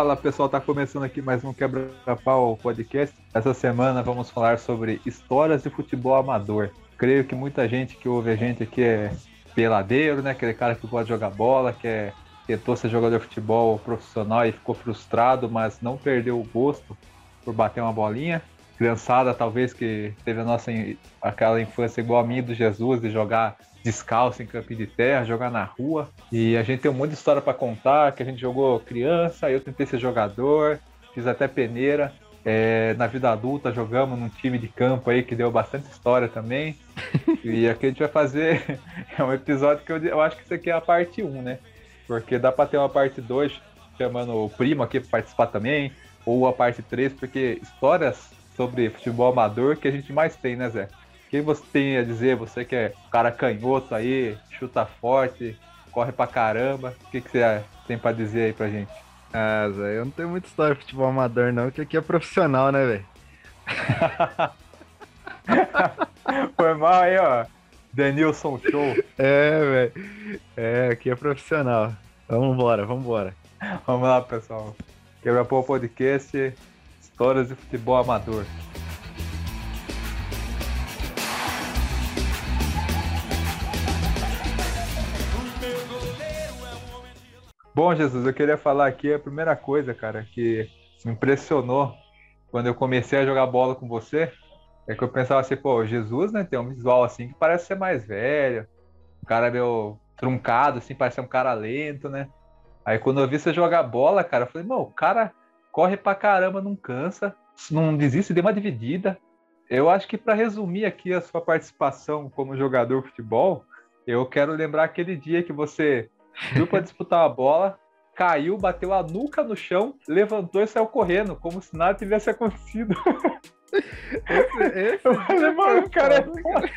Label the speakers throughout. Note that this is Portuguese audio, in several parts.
Speaker 1: Fala pessoal, tá começando aqui mais um Quebra-Pau podcast. Essa semana vamos falar sobre histórias de futebol amador. Creio que muita gente que ouve a gente aqui é peladeiro, né? Aquele cara que gosta de jogar bola, que é, tentou ser jogador de futebol profissional e ficou frustrado, mas não perdeu o gosto por bater uma bolinha. Criançada, talvez, que teve a nossa aquela infância igual a minha do Jesus, de jogar descalço em campo de terra, jogar na rua. E a gente tem um monte de história para contar, que a gente jogou criança, eu tentei ser jogador, fiz até peneira. É, na vida adulta jogamos num time de campo aí que deu bastante história também. e aqui a gente vai fazer é um episódio que eu, eu acho que isso aqui é a parte 1, né? Porque dá para ter uma parte 2 chamando o primo aqui para participar também, ou a parte 3, porque histórias sobre futebol amador que a gente mais tem, né, Zé? O que você tem a dizer? Você que é cara canhoto aí, chuta forte, corre pra caramba. O que, que você tem pra dizer aí pra gente?
Speaker 2: Ah, Zé, eu não tenho muita história de futebol amador, não, que aqui é profissional, né, velho?
Speaker 1: Foi mal aí, ó. Denilson Show.
Speaker 2: É, velho. É, aqui é profissional. Vamos embora, vamos
Speaker 1: lá, pessoal. Quebra Pau Podcast, histórias de futebol amador. Bom, Jesus, eu queria falar aqui a primeira coisa, cara, que me impressionou quando eu comecei a jogar bola com você, é que eu pensava assim, pô, Jesus, né, tem um visual assim que parece ser mais velho, um cara meio truncado, assim, parece ser um cara lento, né? Aí quando eu vi você jogar bola, cara, eu falei, mano, o cara corre pra caramba, não cansa, não desiste, deu uma dividida. Eu acho que para resumir aqui a sua participação como jogador de futebol, eu quero lembrar aquele dia que você Viu para disputar a bola, caiu, bateu a nuca no chão, levantou e saiu correndo, como se nada tivesse acontecido. Esse, esse eu falei, mano, o cara é foda.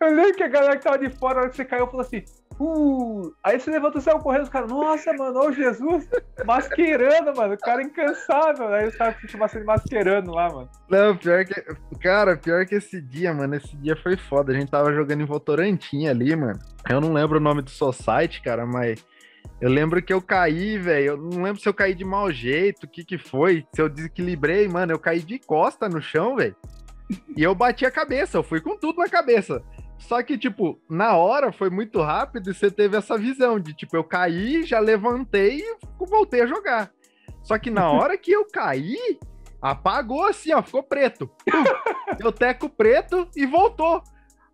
Speaker 1: Eu lembro que a galera que tava de fora, na hora que você caiu, falou assim, uh! Aí você levantou e saiu correndo, os caras, nossa, mano, ô Jesus, masquerando, mano, o cara é incansável. Aí os caras se masquerando lá, mano.
Speaker 2: Não, pior que. Cara, pior que esse dia, mano, esse dia foi foda. A gente tava jogando em Votorantim ali, mano. Eu não lembro o nome do Society, cara, mas. Eu lembro que eu caí, velho. Eu não lembro se eu caí de mau jeito, o que que foi. Se eu desequilibrei, mano, eu caí de costa no chão, velho. E eu bati a cabeça, eu fui com tudo na cabeça. Só que, tipo, na hora foi muito rápido e você teve essa visão de, tipo, eu caí, já levantei e voltei a jogar. Só que na hora que eu caí, apagou assim, ó, ficou preto. Deu teco preto e voltou.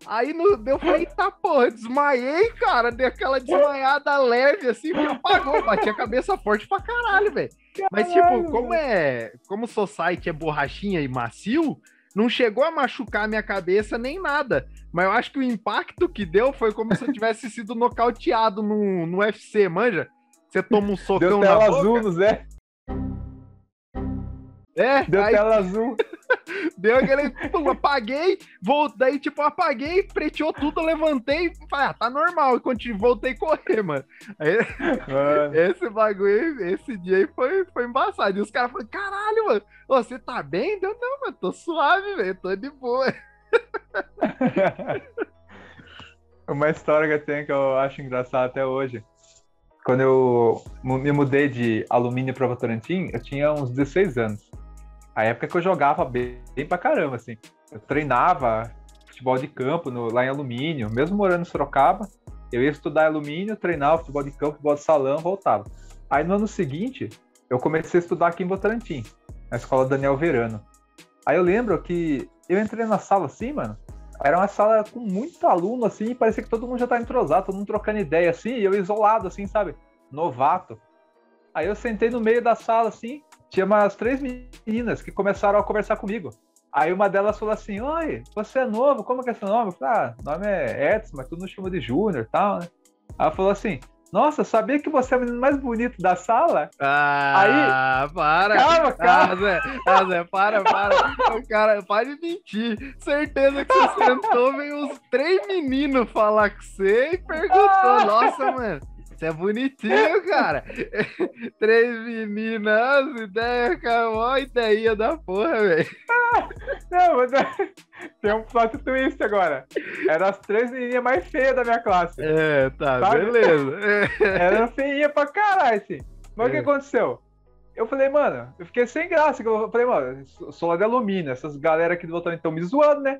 Speaker 2: Aí no, eu falei, eita porra, desmaiei, cara. Dei aquela desmaiada leve, assim, que apagou. Bati a cabeça forte pra caralho, velho. Mas, tipo, como é. Como o Society é borrachinha e macio, não chegou a machucar a minha cabeça nem nada. Mas eu acho que o impacto que deu foi como se eu tivesse sido nocauteado no, no UFC, manja? Você toma um socão
Speaker 1: Deu
Speaker 2: tela
Speaker 1: na boca. azul no Zé.
Speaker 2: É,
Speaker 1: deu aí... tela azul.
Speaker 2: Deu aquele. apaguei, voltei, tipo, apaguei, preteou tudo, levantei, falei, ah, tá normal. E continuei, voltei a correr, mano. Aí, mano. Esse bagulho, esse dia aí foi, foi embaçado. E os caras falaram, caralho, mano, você tá bem? Deu, não, mano, tô suave, velho, tô de boa.
Speaker 1: Uma história que eu tenho que eu acho engraçada até hoje. Quando eu me mudei de alumínio para Votorantim, eu tinha uns 16 anos. A época que eu jogava bem, bem pra caramba, assim. Eu treinava futebol de campo no, lá em alumínio, mesmo morando em Sorocaba. Eu ia estudar alumínio, treinava futebol de campo, futebol de salão, voltava. Aí no ano seguinte, eu comecei a estudar aqui em Votorantim, na escola Daniel Verano. Aí eu lembro que eu entrei na sala assim, mano. Era uma sala com muito aluno, assim, e parecia que todo mundo já tá entrosado, todo mundo trocando ideia, assim, e eu isolado, assim, sabe? Novato. Aí eu sentei no meio da sala, assim, tinha umas três meninas que começaram a conversar comigo. Aí uma delas falou assim: Oi, você é novo, como que é seu nome? Eu falei: Ah, nome é Edson, mas tu não chama de Júnior e tal, né? Ela falou assim: nossa, sabia que você é o menino mais bonito da sala?
Speaker 2: Ah, Aí... para.
Speaker 1: Calma, calma.
Speaker 2: Ah, Zé, ah, Zé, para, para. o cara, para de mentir. Certeza que você sentou, veio uns três meninos falar com você e perguntou. Ah. Nossa, mano. Você é bonitinho, cara. Três meninas, ideia, cara, ó, ideia da porra, velho.
Speaker 1: Não, mas é... tem um plot twist agora. Eram as três menininhas mais feias da minha classe.
Speaker 2: É, tá, sabe? beleza.
Speaker 1: Era feinha pra caralho, assim. Mas o que é. aconteceu? eu falei, mano, eu fiquei sem graça. Eu falei, mano, sou lá de alumínio, essas galera aqui do Votorantim estão me zoando, né?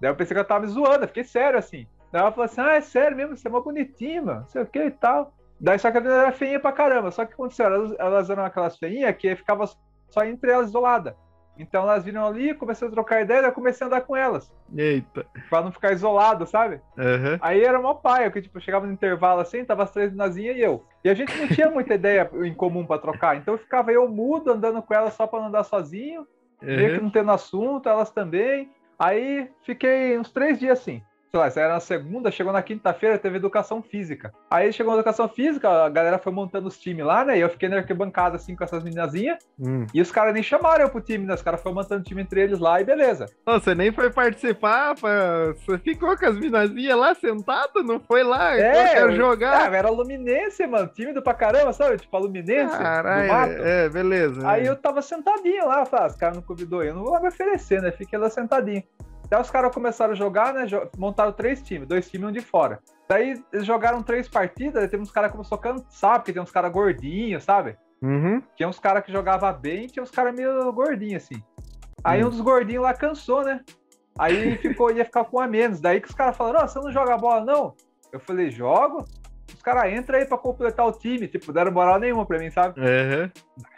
Speaker 1: Daí eu pensei que ela tava me zoando, eu fiquei sério assim. Daí ela falou assim: ah, é sério mesmo, você é mó bonitinho, mano, não sei o que e tal. Daí só que ela era feinha pra caramba. Só que aconteceu, elas, elas eram aquelas feinhas que ficava só entre elas isolada. Então elas viram ali, comecei a trocar ideia, eu comecei a andar com elas.
Speaker 2: Eita.
Speaker 1: Pra não ficar isolado, sabe?
Speaker 2: Uhum.
Speaker 1: Aí era uma paia, que tipo, chegava no intervalo assim, tava as três nazinhas e eu. E a gente não tinha muita ideia em comum pra trocar. Então eu ficava eu mudo, andando com elas só pra não andar sozinho. Uhum. Meio que não tendo assunto, elas também. Aí fiquei uns três dias assim sei lá, era na segunda, chegou na quinta-feira, teve educação física. Aí chegou na educação física, a galera foi montando os times lá, né? E eu fiquei na arquibancada assim com essas meninazinhas. Hum. E os caras nem chamaram eu pro time, né? Os caras foram montando time entre eles lá e beleza.
Speaker 2: você nem foi participar, você ficou com as meninazinhas lá sentado, não foi lá?
Speaker 1: É, eu jogar. Ah, era Luminense, mano, tímido pra caramba, sabe? Tipo, a Luminense
Speaker 2: Caralho, é, beleza.
Speaker 1: Aí é. eu tava sentadinho lá, falei, ah, os caras não convidou eu, não vou me oferecer, né? Fiquei lá sentadinho. Daí os caras começaram a jogar, né? Montaram três times, dois times e um de fora. Daí eles jogaram três partidas, aí tem uns caras que começou a cansar, porque tem uns caras gordinhos, sabe?
Speaker 2: Uhum.
Speaker 1: Tinha uns caras que jogavam bem, tinha uns caras meio gordinhos, assim. Aí uhum. um dos gordinhos lá cansou, né? Aí ficou, ia ficar com a menos. Daí que os caras falaram, oh, você não joga bola, não? Eu falei, jogo? Os caras entram aí pra completar o time, tipo, deram moral nenhuma pra mim, sabe?
Speaker 2: Uhum.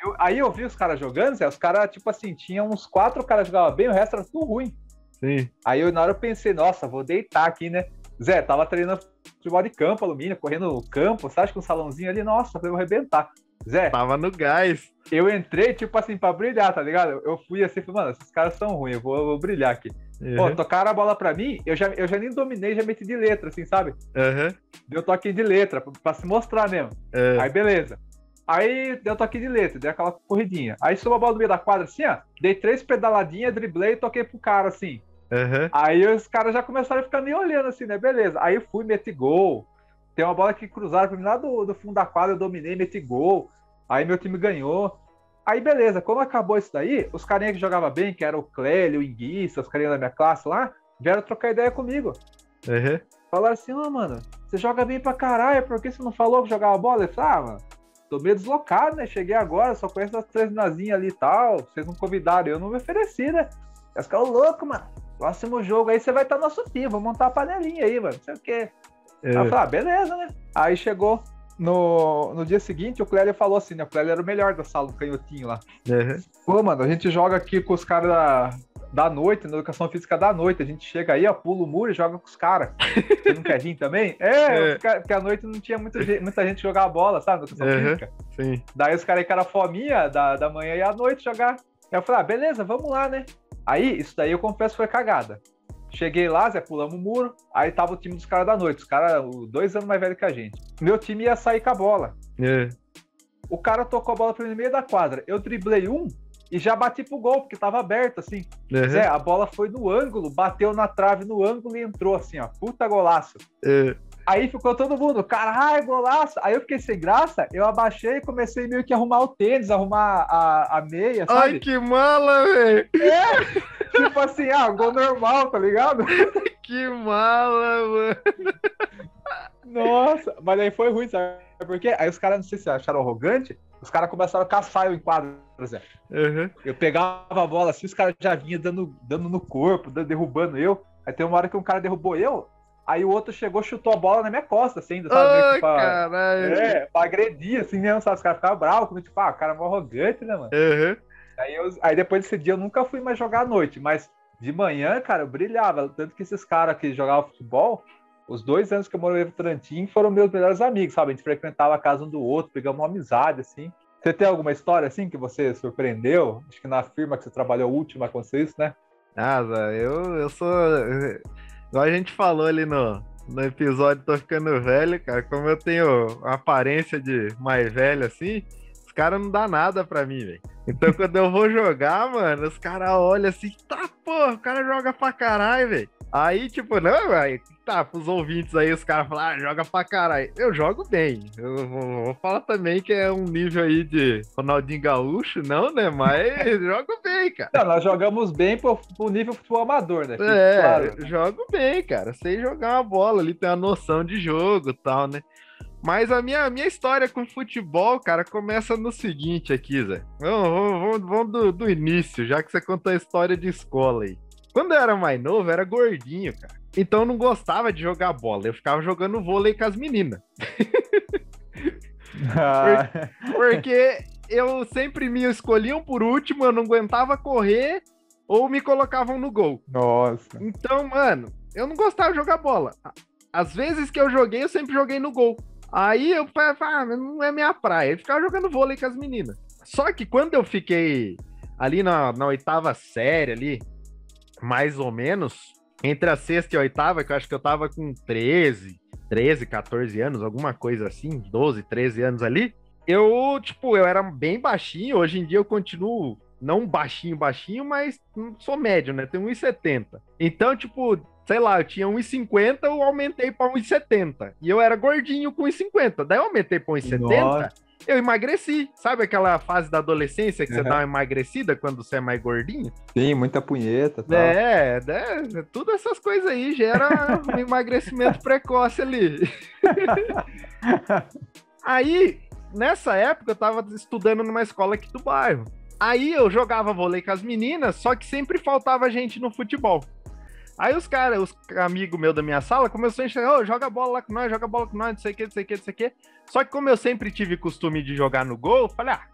Speaker 1: Eu, aí eu vi os caras jogando, Zé, os caras, tipo assim, tinha uns quatro caras que jogavam bem, o resto era tudo ruim.
Speaker 2: Sim.
Speaker 1: Aí eu, na hora eu pensei, nossa, vou deitar aqui, né? Zé, tava treinando futebol de campo, alumínio, correndo no campo, sabe, com um salãozinho ali, nossa, eu vou arrebentar. Zé.
Speaker 2: Tava no gás.
Speaker 1: Eu entrei, tipo assim, pra brilhar, tá ligado? Eu fui assim, falei, mano, esses caras são ruins, eu vou, eu vou brilhar aqui. Uhum. Pô, tocaram a bola pra mim, eu já, eu já nem dominei, já meti de letra, assim, sabe?
Speaker 2: Uhum.
Speaker 1: Deu toque de letra, pra, pra se mostrar mesmo. Uhum. Aí, beleza. Aí deu toque de letra, dei aquela corridinha. Aí subiu a bola no meio da quadra, assim, ó. Dei três pedaladinhas, driblei e toquei pro cara, assim.
Speaker 2: Uhum.
Speaker 1: Aí os caras já começaram a ficar me olhando assim, né? Beleza. Aí eu fui, meti gol. Tem uma bola que cruzaram pra mim lá do, do fundo da quadra, eu dominei, meti gol. Aí meu time ganhou. Aí beleza, quando acabou isso daí, os carinhas que jogavam bem, que era o Clélio, o Inguissa, os carinhas da minha classe lá, vieram trocar ideia comigo.
Speaker 2: Uhum.
Speaker 1: Falaram assim, ô oh, mano, você joga bem pra caralho, por que você não falou que jogava bola? Eu falei, ah, mano, tô meio deslocado, né? Cheguei agora, só conheço as três nazinhas ali e tal. Vocês não convidaram, eu não me ofereci, né? Eles ficaram loucos, mano. Próximo jogo aí você vai estar no nosso time, vamos montar a panelinha aí, mano. Não sei o quê. É. Aí eu falei, ah, beleza, né? Aí chegou no, no dia seguinte, o Clélio falou assim, né? O Clélio era o melhor da sala, o canhotinho lá.
Speaker 2: Uhum.
Speaker 1: Pô, mano, a gente joga aqui com os caras da, da noite, na educação física da noite. A gente chega aí, ó, pula o muro e joga com os caras. Você não quer vir também? É, é. porque à noite não tinha muita, muita gente jogar bola, sabe? Na educação uhum. física.
Speaker 2: Sim.
Speaker 1: Daí os caras aí que era fominha da, da manhã e à noite jogar. Aí eu falei, ah, beleza, vamos lá, né? Aí, isso daí eu confesso foi cagada. Cheguei lá, Zé, pulamos o muro, aí tava o time dos caras da noite, os caras dois anos mais velho que a gente. Meu time ia sair com a bola.
Speaker 2: É.
Speaker 1: O cara tocou a bola pra mim no meio da quadra. Eu driblei um e já bati pro gol, porque tava aberto, assim.
Speaker 2: Uhum.
Speaker 1: Zé, a bola foi no ângulo, bateu na trave no ângulo e entrou, assim, ó. Puta golaço.
Speaker 2: É.
Speaker 1: Aí ficou todo mundo, caralho, golaço. Aí eu fiquei sem graça, eu abaixei e comecei meio que a arrumar o tênis, arrumar a, a meia, sabe?
Speaker 2: Ai, que mala, velho!
Speaker 1: É! tipo assim, ah, gol normal, tá ligado?
Speaker 2: que mala, mano!
Speaker 1: Nossa, mas aí foi ruim, sabe? Porque aí os caras, não sei se acharam arrogante, os caras começaram a caçar eu em quadro, por exemplo.
Speaker 2: Uhum.
Speaker 1: Eu pegava a bola assim, os caras já vinham dando, dando no corpo, derrubando eu. Aí tem uma hora que um cara derrubou eu, Aí o outro chegou, chutou a bola na minha costa, assim, sabe?
Speaker 2: Ai, tipo, caralho.
Speaker 1: É, pra agredir, assim mesmo, sabe? Os caras ficavam bravos, como tipo, ah, o cara é mó arrogante, né, mano?
Speaker 2: Uhum.
Speaker 1: Aí, eu, aí depois desse dia eu nunca fui mais jogar à noite, mas de manhã, cara, eu brilhava. Tanto que esses caras que jogavam futebol, os dois anos que eu morei no Trantim foram meus melhores amigos, sabe? A gente frequentava a casa um do outro, pegamos uma amizade, assim. Você tem alguma história, assim, que você surpreendeu? Acho que na firma que você trabalhou última aconteceu isso, né?
Speaker 2: Ah, eu, eu sou. Igual a gente falou ali no, no episódio Tô Ficando Velho, cara, como eu tenho aparência de mais velho assim, os caras não dá nada pra mim, velho. Então quando eu vou jogar, mano, os caras olham assim, tá, porra, o cara joga pra caralho, velho. Aí, tipo, não, velho, tá, pros ouvintes aí, os caras falam, ah, joga pra caralho. Eu jogo bem. Eu vou, falar também que é um nível aí de Ronaldinho Gaúcho, não, né? Mas jogo bem, cara.
Speaker 1: Não, nós jogamos bem pro, pro nível futebol amador, né?
Speaker 2: É, claro. jogo bem, cara. Sei jogar uma bola ali, tem uma noção de jogo e tal, né? Mas a minha, minha história com futebol, cara, começa no seguinte aqui, Zé. Vamos, vamos, vamos do, do, início, já que você contou a história de escola aí. Quando eu era mais novo, eu era gordinho, cara. Então eu não gostava de jogar bola. Eu ficava jogando vôlei com as meninas. Ah. porque eu sempre me escolhiam por último, eu não aguentava correr ou me colocavam no gol.
Speaker 1: Nossa.
Speaker 2: Então, mano, eu não gostava de jogar bola. Às vezes que eu joguei, eu sempre joguei no gol. Aí eu falei, ah, não é minha praia. Eu ficava jogando vôlei com as meninas. Só que quando eu fiquei ali na, na oitava série, ali, mais ou menos, entre a sexta e a oitava, que eu acho que eu tava com 13, 13, 14 anos, alguma coisa assim, 12, 13 anos ali, eu, tipo, eu era bem baixinho, hoje em dia eu continuo não baixinho, baixinho, mas sou médio, né? Tenho 1,70. Então, tipo, sei lá, eu tinha 1,50, eu aumentei para 1,70. E eu era gordinho com 1,50. Daí eu aumentei para 1,70, eu emagreci. Sabe aquela fase da adolescência que uhum. você dá uma emagrecida quando você é mais gordinho?
Speaker 1: Sim, muita punheta.
Speaker 2: Tal. É, é, tudo essas coisas aí gera um emagrecimento precoce ali. aí, nessa época, eu tava estudando numa escola aqui do bairro. Aí eu jogava vôlei com as meninas, só que sempre faltava gente no futebol. Aí os caras, os amigos meus da minha sala, começou a enxergar, oh, joga bola lá com nós, joga bola com nós, não sei o que, não sei o que, não sei o que. Só que como eu sempre tive costume de jogar no gol, falei, ah,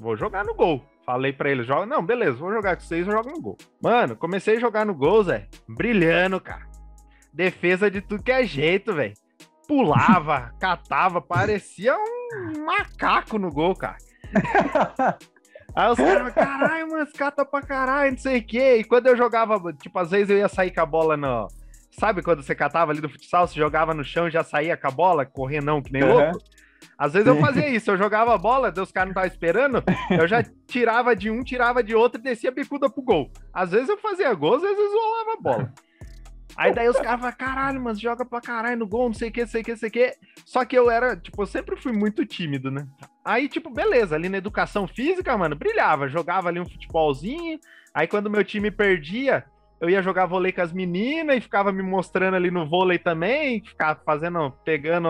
Speaker 2: vou jogar no gol. Falei pra eles, joga, não, beleza, vou jogar com vocês, eu jogo no gol. Mano, comecei a jogar no gol, Zé, brilhando, cara. Defesa de tudo que é jeito, velho. Pulava, catava, parecia um macaco no gol, cara. Aí os caras, caralho, mano, cata pra caralho, não sei o quê. E quando eu jogava, tipo, às vezes eu ia sair com a bola no. Sabe quando você catava ali no futsal, você jogava no chão e já saía com a bola, correndo não, que nem uhum. louco? Às vezes Sim. eu fazia isso, eu jogava a bola, os caras não estavam esperando, eu já tirava de um, tirava de outro e descia bicuda pro gol. Às vezes eu fazia gol, às vezes eu rolava a bola. Aí daí os caras falam, caralho, mas joga pra caralho no gol, não sei o que, não sei o que, não sei o que. Só que eu era, tipo, eu sempre fui muito tímido, né? Aí, tipo, beleza, ali na educação física, mano, brilhava, jogava ali um futebolzinho. Aí quando meu time perdia, eu ia jogar vôlei com as meninas e ficava me mostrando ali no vôlei também, ficava fazendo, pegando,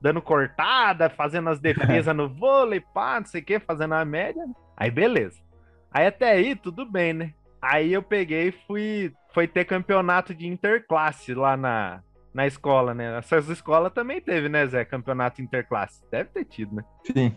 Speaker 2: dando cortada, fazendo as defesas no vôlei, pá, não sei o que, fazendo a média. Aí beleza. Aí até aí, tudo bem, né? Aí eu peguei e fui foi ter campeonato de interclasse lá na, na escola, né? Essas escolas também teve, né, Zé? Campeonato interclasse. Deve ter tido, né?
Speaker 1: Sim.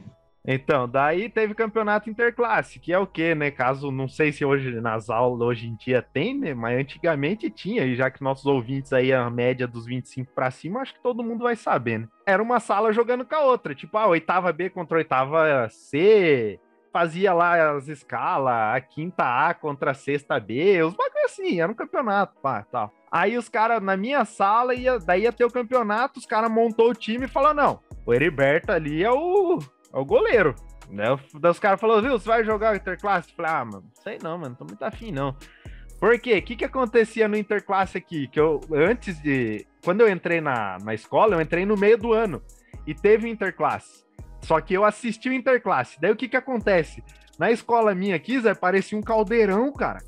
Speaker 2: Então, daí teve campeonato interclasse, que é o quê, né? Caso, não sei se hoje nas aulas, hoje em dia tem, né? Mas antigamente tinha, e já que nossos ouvintes aí, a média dos 25 para cima, acho que todo mundo vai saber, né? Era uma sala jogando com a outra, tipo, a oitava B contra a oitava C, fazia lá as escalas, a quinta A contra a sexta B, os bagulho assim, era um campeonato, pá, tal. Aí os caras, na minha sala, ia, daí ia ter o campeonato, os caras montou o time e falou, não, o Heriberto ali é o, é o goleiro. Daí os caras falaram, viu, você vai jogar o Interclasse? Falei, ah, mano, sei não, mano, tô muito afim não. Por quê? O que, que acontecia no Interclasse aqui? Que eu, antes de. Quando eu entrei na, na escola, eu entrei no meio do ano. E teve Interclasse. Só que eu assisti o Interclasse. Daí o que que acontece? Na escola minha aqui, Zé, parecia um caldeirão, cara.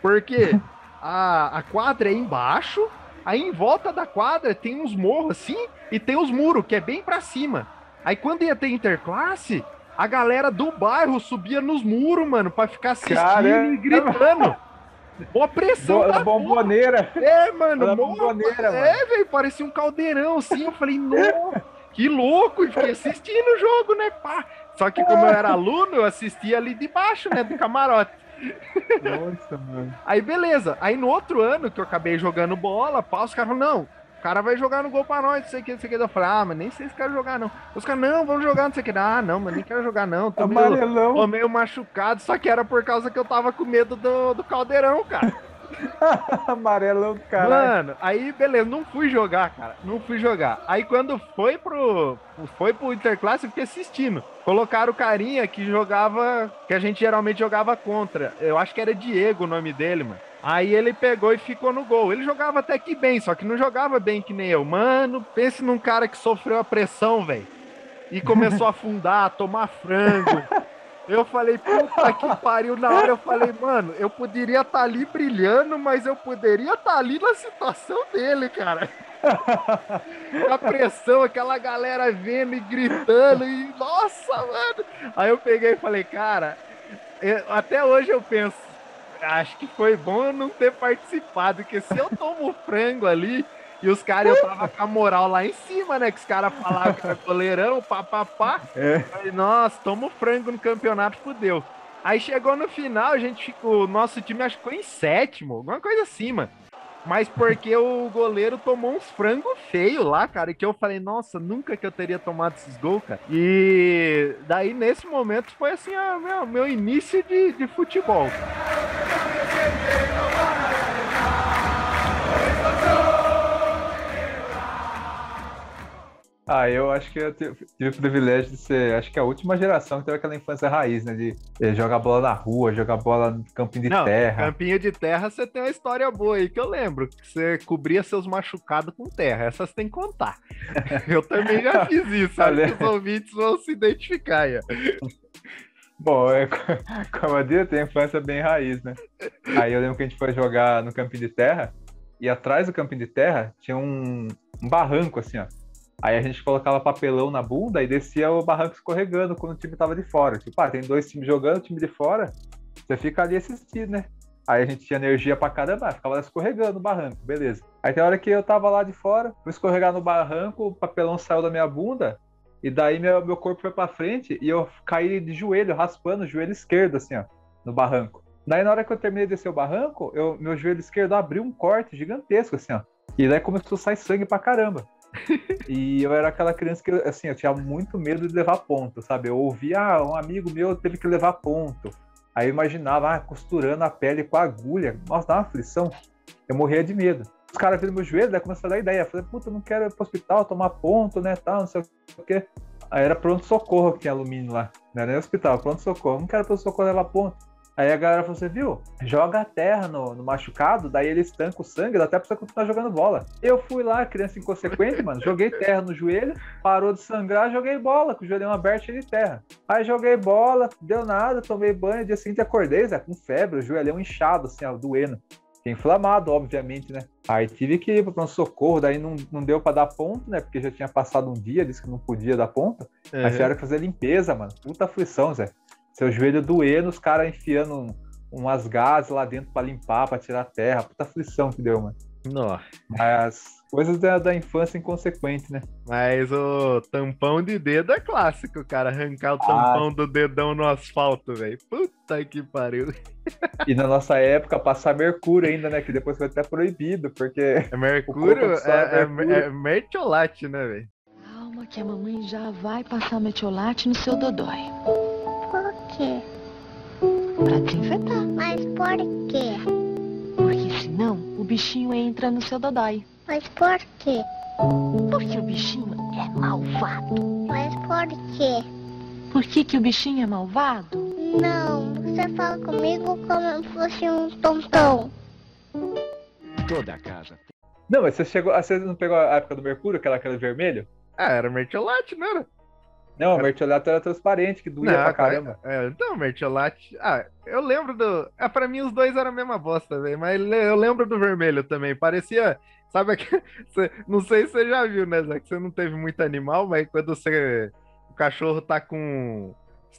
Speaker 2: Porque a, a quadra é embaixo, aí em volta da quadra tem uns morros assim e tem os muros, que é bem para cima. Aí quando ia ter interclasse, a galera do bairro subia nos muros, mano, pra ficar assistindo Caramba. e gritando. Boa pressão
Speaker 1: Bo da bomboneira.
Speaker 2: É, mano. bomboneira, mano. É, velho, parecia um caldeirão, assim. Eu falei, nossa, que louco. E fiquei assistindo o jogo, né, pá. Só que como eu era aluno, eu assistia ali de baixo, né, do camarote. Nossa, mano. Aí, beleza. Aí, no outro ano que eu acabei jogando bola, pá, os caras falaram, não, cara vai jogar no gol pra nós, não sei o que, não sei o que. Eu falei, ah, mas nem sei se quero jogar, não. Os caras, não, vamos jogar, não sei o que. Ah, não, mas nem quero jogar, não. Tô Amarelão. Meio, tô meio machucado, só que era por causa que eu tava com medo do, do caldeirão, cara.
Speaker 1: Amarelão, cara.
Speaker 2: Mano, aí beleza, não fui jogar, cara. Não fui jogar. Aí quando foi pro foi pro Interclasse, eu fiquei assistindo. Colocaram o carinha que jogava, que a gente geralmente jogava contra. Eu acho que era Diego o nome dele, mano. Aí ele pegou e ficou no gol. Ele jogava até que bem, só que não jogava bem que nem eu. Mano, pense num cara que sofreu a pressão, velho. e começou a afundar, a tomar frango. Eu falei, puta que pariu. Na hora eu falei, mano, eu poderia estar tá ali brilhando, mas eu poderia estar tá ali na situação dele, cara. a pressão, aquela galera vendo e gritando, e nossa, mano. Aí eu peguei e falei, cara, eu, até hoje eu penso, acho que foi bom eu não ter participado, porque se eu tomo frango ali, e os caras, eu tava com a moral lá em cima, né? Que os caras falavam que era goleirão, papapá. É. Falei, nossa, toma frango no campeonato, fudeu. Aí chegou no final, a gente ficou. O nosso time acho que ficou em sétimo, alguma coisa assim, mano. Mas porque o goleiro tomou uns frangos feios lá, cara, que eu falei, nossa, nunca que eu teria tomado esses gols, cara. E daí, nesse momento, foi assim, o meu, meu início de, de futebol.
Speaker 1: Ah, eu acho que eu tive o privilégio de ser, acho que a última geração que teve aquela infância raiz, né? De eh, jogar bola na rua, jogar bola no campinho de Não, terra.
Speaker 2: Campinho de terra, você tem uma história boa aí que eu lembro. Que você cobria seus machucados com terra. Essas tem que contar. eu também já fiz isso, sabe? Os ouvintes vão se identificar aí.
Speaker 1: Bom, é, como eu disse, tem infância bem raiz, né? Aí eu lembro que a gente foi jogar no campinho de terra e atrás do campinho de terra tinha um, um barranco, assim, ó Aí a gente colocava papelão na bunda e descia o barranco escorregando quando o time tava de fora. Tipo, ah, tem dois times jogando, o time de fora, você fica ali assistindo, né? Aí a gente tinha energia pra caramba, ficava escorregando no barranco, beleza. Aí tem hora que eu tava lá de fora, fui escorregar no barranco, o papelão saiu da minha bunda, e daí meu, meu corpo foi pra frente e eu caí de joelho, raspando o joelho esquerdo, assim, ó, no barranco. Daí na hora que eu terminei de descer o barranco, eu, meu joelho esquerdo abriu um corte gigantesco, assim, ó. E daí começou a sair sangue pra caramba. e eu era aquela criança que, assim, eu tinha muito medo de levar ponto, sabe? Eu ouvia, ah, um amigo meu teve que levar ponto. Aí eu imaginava, ah, costurando a pele com a agulha. Nossa, dá uma aflição. Eu morria de medo. Os caras viram meu joelho, daí começaram a dar ideia. Eu falei, puta, eu não quero ir pro hospital tomar ponto, né, tal, não sei o quê. Aí era pronto-socorro que tinha alumínio lá. Não era nem hospital, pronto-socorro. Não quero pronto-socorro levar ponto. Aí a galera falou assim, viu? Joga a terra no, no machucado, daí ele estanca o sangue, dá até pra você continuar jogando bola. Eu fui lá, criança inconsequente, mano, joguei terra no joelho, parou de sangrar, joguei bola, com o joelhão aberto cheio de terra. Aí joguei bola, deu nada, tomei banho, dia seguinte acordei, Zé, com febre, o joelhão inchado, assim, ó, doendo. Inflamado, obviamente, né? Aí tive que ir para um socorro, daí não, não deu para dar ponto, né? Porque já tinha passado um dia, disse que não podia dar ponto. Uhum. Aí tiveram que fazer limpeza, mano. Puta aflição, Zé seu joelho doendo, os caras enfiando umas gases lá dentro para limpar, para tirar a terra. Puta aflição que deu, mano.
Speaker 2: Nossa.
Speaker 1: Mas coisas da, da infância inconsequente, né?
Speaker 2: Mas o tampão de dedo é clássico, cara. Arrancar o tampão ah. do dedão no asfalto, velho. Puta que pariu.
Speaker 1: E na nossa época, passar mercúrio ainda, né? Que depois foi até proibido, porque.
Speaker 2: É mercúrio? É, é, mercúrio. é mertiolate, né, velho?
Speaker 3: Calma, que a mamãe já vai passar metiolate no seu dodói? Pra desinfetar.
Speaker 4: Mas por quê?
Speaker 3: Porque senão o bichinho entra no seu dodói.
Speaker 4: Mas por quê?
Speaker 3: Porque o bichinho é malvado.
Speaker 4: Mas por quê?
Speaker 3: Por que, que o bichinho é malvado?
Speaker 4: Não, você fala comigo como se fosse um tontão.
Speaker 1: Toda a casa. Não, mas você chegou. Você não pegou a época do Mercúrio, aquela, aquele vermelho?
Speaker 2: Ah, era mertiolate, não era?
Speaker 1: Não, o mertiolate era transparente, que doía não, pra caramba.
Speaker 2: É, então, o mertiolate. Ah, eu lembro do. Ah, pra mim os dois eram a mesma bosta, velho. Mas eu lembro do vermelho também. Parecia. Sabe aqui? Não sei se você já viu, né, Zé? Que você não teve muito animal, mas quando você. O cachorro tá com.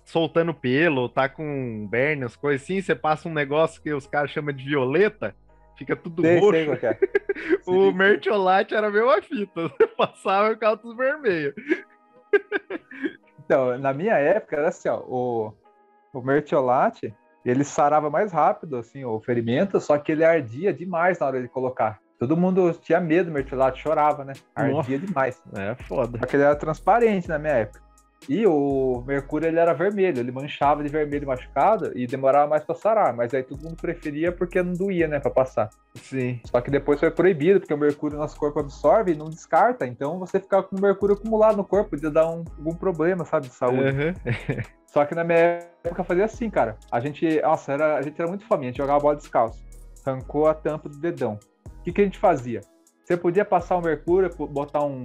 Speaker 2: soltando pelo, tá com berne, as coisas assim, você passa um negócio que os caras chamam de violeta fica tudo sei, roxo. Sei é. o mertiolate era a mesma fita. Você passava o caldo vermelho.
Speaker 1: Então, na minha época era assim, ó, o, o mertiolate, ele sarava mais rápido, assim, o ferimento, só que ele ardia demais na hora de colocar. Todo mundo tinha medo do mertiolate, chorava, né? Ardia Nossa. demais.
Speaker 2: É foda.
Speaker 1: Porque ele era transparente na minha época. E o Mercúrio ele era vermelho, ele manchava de vermelho machucado e demorava mais para sarar, mas aí todo mundo preferia porque não doía, né, para passar.
Speaker 2: Sim.
Speaker 1: Só que depois foi proibido, porque o mercúrio no nosso corpo absorve e não descarta, então você ficava com o mercúrio acumulado no corpo, podia dar um, algum problema, sabe, de saúde. Uhum. Só que na minha época fazia assim, cara. A gente, nossa, era, a gente era muito faminto, a gente jogava bola descalço. Arrancou a tampa do dedão. O que, que a gente fazia? Você podia passar o mercúrio, botar um,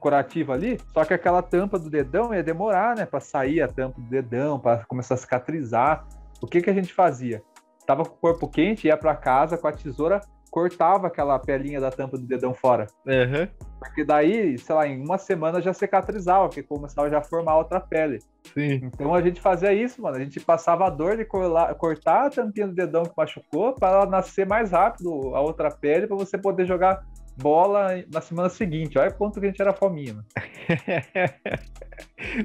Speaker 1: curativo ali, só que aquela tampa do dedão ia demorar, né, para sair a tampa do dedão, para começar a cicatrizar. O que que a gente fazia? Tava com o corpo quente, ia para casa com a tesoura, cortava aquela pelinha da tampa do dedão fora.
Speaker 2: Uhum.
Speaker 1: Porque daí, sei lá, em uma semana já cicatrizava, porque começava já a formar outra pele.
Speaker 2: Sim.
Speaker 1: Então a gente fazia isso, mano. A gente passava a dor de cortar a tampinha do dedão que machucou para ela nascer mais rápido a outra pele para você poder jogar bola na semana seguinte. Olha quanto que a gente era fominha.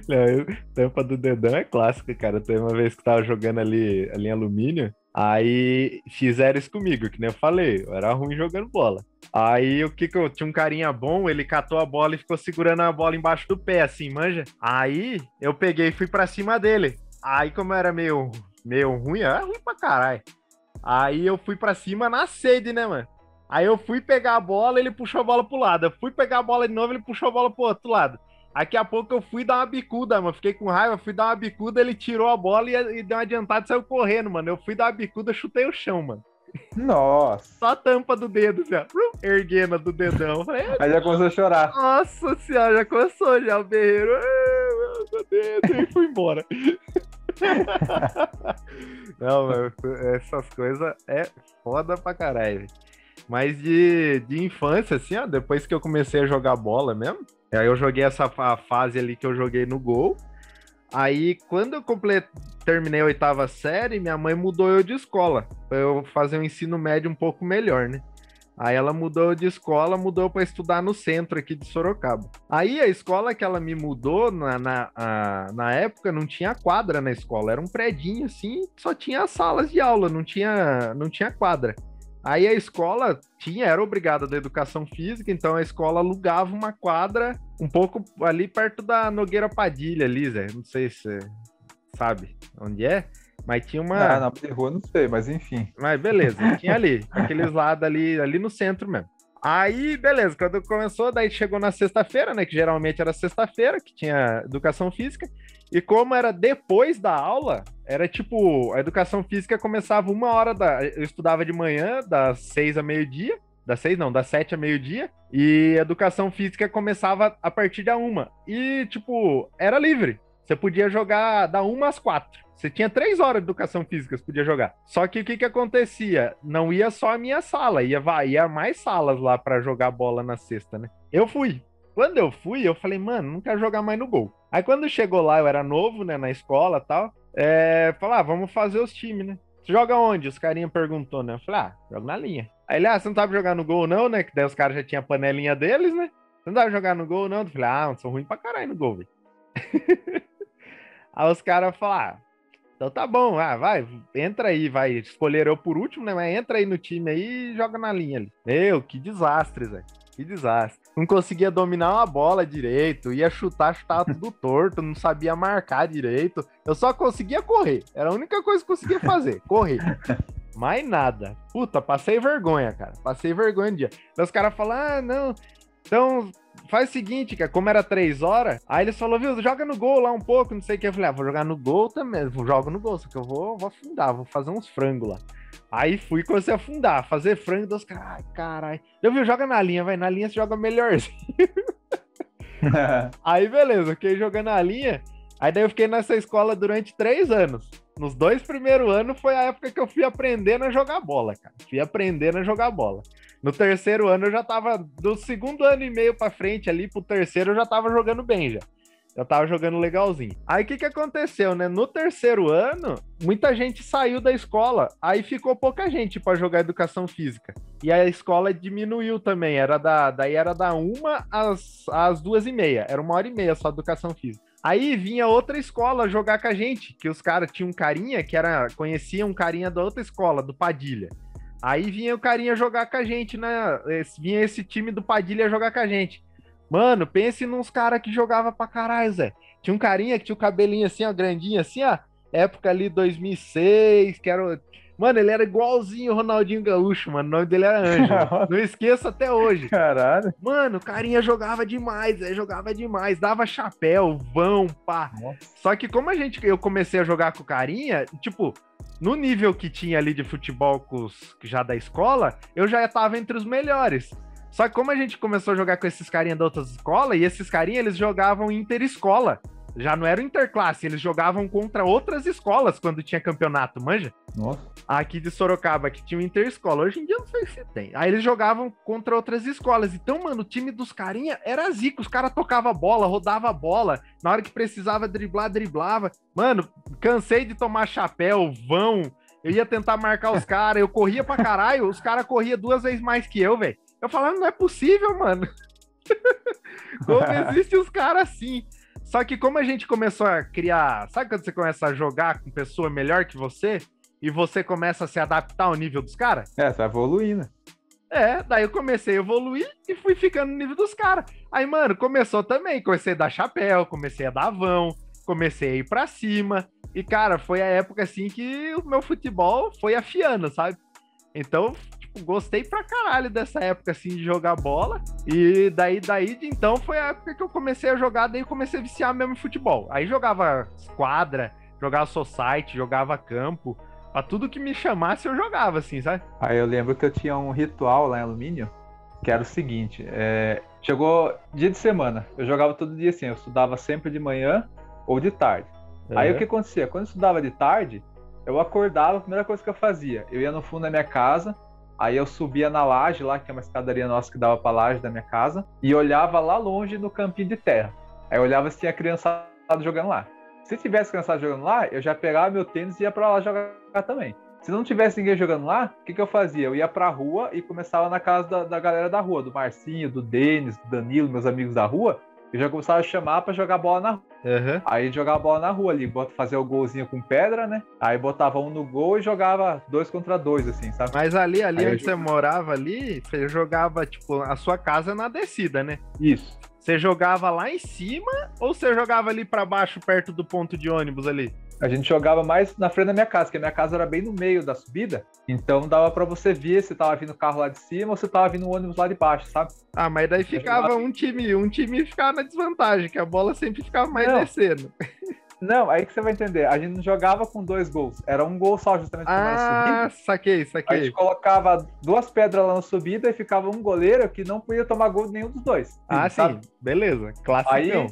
Speaker 2: Não, eu, tampa do dedão é clássica, cara. Tem uma vez que tava jogando ali, ali em alumínio, aí fizeram isso comigo, que nem eu falei, eu era ruim jogando bola. Aí o que que eu tinha um carinha bom, ele catou a bola e ficou segurando a bola embaixo do pé, assim, manja. Aí eu peguei e fui pra cima dele. Aí, como eu era meio, meio ruim, era ruim pra caralho. Aí eu fui pra cima na sede, né, mano? Aí eu fui pegar a bola, ele puxou a bola pro lado. Eu fui pegar a bola de novo, ele puxou a bola pro outro lado. Daqui a pouco eu fui dar uma bicuda, mano. Fiquei com raiva, fui dar uma bicuda, ele tirou a bola e, e deu uma adiantada e saiu correndo, mano. Eu fui dar uma bicuda, chutei o chão, mano.
Speaker 1: Nossa.
Speaker 2: Só a tampa do dedo, assim, ó. Erguendo do dedão. Falei,
Speaker 1: Aí já começou a chorar.
Speaker 2: Nossa senhora, já começou já o berreiro. Meu dedo, e fui embora. Não, mano, essas coisas é foda pra caralho. Mas de, de infância, assim, ó, depois que eu comecei a jogar bola mesmo, aí eu joguei essa fase ali que eu joguei no gol. Aí, quando eu complet... terminei a oitava série, minha mãe mudou eu de escola, pra eu fazer um ensino médio um pouco melhor, né? Aí ela mudou de escola, mudou para estudar no centro aqui de Sorocaba. Aí a escola que ela me mudou, na, na, a, na época, não tinha quadra na escola, era um predinho assim, só tinha salas de aula, não tinha, não tinha quadra. Aí a escola tinha, era obrigada da educação física, então a escola alugava uma quadra um pouco ali perto da Nogueira Padilha, ali, Zé. Não sei se você sabe onde é, mas tinha uma.
Speaker 1: Ah, na rua não sei, mas enfim.
Speaker 2: Mas beleza, tinha ali, aqueles lados ali, ali no centro mesmo. Aí, beleza, quando começou, daí chegou na sexta-feira, né? Que geralmente era sexta-feira, que tinha educação física. E como era depois da aula, era tipo, a educação física começava uma hora da. Eu estudava de manhã, das seis a meio-dia. Das seis, não, das sete a meio-dia. E a educação física começava a partir da uma. E, tipo, era livre. Você podia jogar da uma às quatro. Você tinha três horas de educação física, você podia jogar. Só que o que, que acontecia? Não ia só a minha sala, ia, ia mais salas lá para jogar bola na sexta, né? Eu fui. Quando eu fui, eu falei, mano, não quero jogar mais no gol. Aí quando chegou lá, eu era novo, né, na escola tal, é, falar, ah, vamos fazer os times, né? Você joga onde? Os carinha perguntou, né? Eu falei, ah, jogo na linha. Aí ele, ah, você não sabe jogar no gol não, né? Que daí os caras já tinham a panelinha deles, né? Você não sabe jogar no gol não? Eu falei, ah, eu sou ruim pra caralho no gol, velho. aí os caras falaram, ah, então tá bom, ah, vai, entra aí, vai. Escolheram eu por último, né? Mas entra aí no time aí e joga na linha ali. Meu, que desastre, Zé. Que desastre. Não conseguia dominar uma bola direito, ia chutar, chutava tudo torto, não sabia marcar direito. Eu só conseguia correr. Era a única coisa que conseguia fazer, correr. Mais nada. Puta, passei vergonha, cara. Passei vergonha no dia. Os caras falam, ah, não. Então, faz o seguinte, cara, como era três horas, aí eles falaram, viu, joga no gol lá um pouco, não sei o que. Eu falei, ah, vou jogar no gol também, vou jogo no gol, só que eu vou, vou afundar, vou fazer uns frangos lá. Aí fui comecei a afundar, fazer frango, dos caras, ai, caralho. Eu vi, joga na linha, vai, na linha você joga melhorzinho. aí beleza, fiquei jogando na linha, aí daí eu fiquei nessa escola durante três anos. Nos dois primeiros anos foi a época que eu fui aprendendo a jogar bola, cara. Fui aprendendo a jogar bola. No terceiro ano eu já tava, do segundo ano e meio pra frente ali pro terceiro eu já tava jogando bem já. Eu tava jogando legalzinho. Aí o que que aconteceu, né? No terceiro ano, muita gente saiu da escola, aí ficou pouca gente para jogar educação física. E a escola diminuiu também, era da, daí era da uma às, às duas e meia, era uma hora e meia só educação física. Aí vinha outra escola jogar com a gente, que os caras tinham um carinha que era conhecia um carinha da outra escola, do Padilha. Aí vinha o carinha jogar com a gente, né? Vinha esse time do Padilha jogar com a gente. Mano, pense nos caras que jogava pra caralho, Zé. Tinha um carinha que tinha o cabelinho assim, ó, grandinho assim, ó. Época ali 2006, que era. Mano, ele era igualzinho o Ronaldinho Gaúcho, mano. O nome dele era Ângelo. Não esqueço até hoje.
Speaker 1: Caralho.
Speaker 2: Mano, o carinha jogava demais, Zé. Jogava demais. Dava chapéu, vão, pá. Nossa. Só que como a gente, eu comecei a jogar com o carinha, tipo, no nível que tinha ali de futebol com os, já da escola, eu já estava entre os melhores. Só que como a gente começou a jogar com esses carinha da outras escolas, e esses carinha, eles jogavam interescola. Já não era interclasse, eles jogavam contra outras escolas quando tinha campeonato, manja?
Speaker 1: Nossa.
Speaker 2: Aqui de Sorocaba, que tinha um interescola. Hoje em dia não sei se tem. Aí eles jogavam contra outras escolas. Então, mano, o time dos carinha era zico. Os caras tocavam bola, rodava bola. Na hora que precisava driblar, driblava. Mano, cansei de tomar chapéu, vão. Eu ia tentar marcar os caras, eu corria pra caralho, os caras corriam duas vezes mais que eu, velho. Eu falava, não é possível, mano. Como existem os caras assim? Só que como a gente começou a criar. Sabe quando você começa a jogar com pessoa melhor que você? E você começa a se adaptar ao nível dos caras?
Speaker 1: É, tá evoluindo.
Speaker 2: É, daí eu comecei a evoluir e fui ficando no nível dos caras. Aí, mano, começou também. Comecei a dar chapéu, comecei a dar vão, comecei a ir pra cima. E, cara, foi a época assim que o meu futebol foi afiando, sabe? Então, gostei pra caralho dessa época assim de jogar bola. E daí, daí de então foi a época que eu comecei a jogar, daí eu comecei a viciar mesmo em futebol. Aí jogava quadra, jogava society, jogava campo. Pra tudo que me chamasse, eu jogava, assim, sabe?
Speaker 1: Aí eu lembro que eu tinha um ritual lá em alumínio, que era o seguinte: é, chegou dia de semana, eu jogava todo dia assim, eu estudava sempre de manhã ou de tarde. Aí o que acontecia? Quando eu estudava de tarde, eu acordava, a primeira coisa que eu fazia, eu ia no fundo da minha casa, aí eu subia na laje lá, que é uma escadaria nossa que dava pra laje da minha casa, e olhava lá longe no campinho de terra. Aí eu olhava se tinha criançada jogando lá. Se tivesse criançada jogando lá, eu já pegava meu tênis e ia pra lá jogar também. Se não tivesse ninguém jogando lá, o que, que eu fazia? Eu ia pra rua e começava na casa da, da galera da rua, do Marcinho, do Denis, do Danilo, meus amigos da rua, eu já começava a chamar pra jogar bola na.
Speaker 2: Uhum.
Speaker 1: Aí jogava bola na rua ali, fazer o golzinho com pedra, né? Aí botava um no gol e jogava dois contra dois, assim, sabe?
Speaker 2: Mas ali, ali
Speaker 1: Aí eu
Speaker 2: onde você morava ali, você jogava, tipo, a sua casa na descida, né?
Speaker 1: Isso.
Speaker 2: Você jogava lá em cima ou você jogava ali pra baixo, perto do ponto de ônibus ali?
Speaker 1: A gente jogava mais na frente da minha casa, porque a minha casa era bem no meio da subida, então dava pra você ver se tava vindo o carro lá de cima ou se tava vindo o ônibus lá de baixo, sabe?
Speaker 2: Ah, mas daí ficava um time, um time ficava na desvantagem, que a bola sempre ficava mais
Speaker 1: Não.
Speaker 2: descendo.
Speaker 1: Não, aí que você vai entender. A gente não jogava com dois gols, era um gol só, justamente por na subida.
Speaker 2: Ah, saquei,
Speaker 1: A
Speaker 2: saquei.
Speaker 1: gente colocava duas pedras lá na subida e ficava um goleiro que não podia tomar gol de nenhum dos dois.
Speaker 2: Ah,
Speaker 1: sabe?
Speaker 2: sim, beleza. Clássico.
Speaker 1: Aí,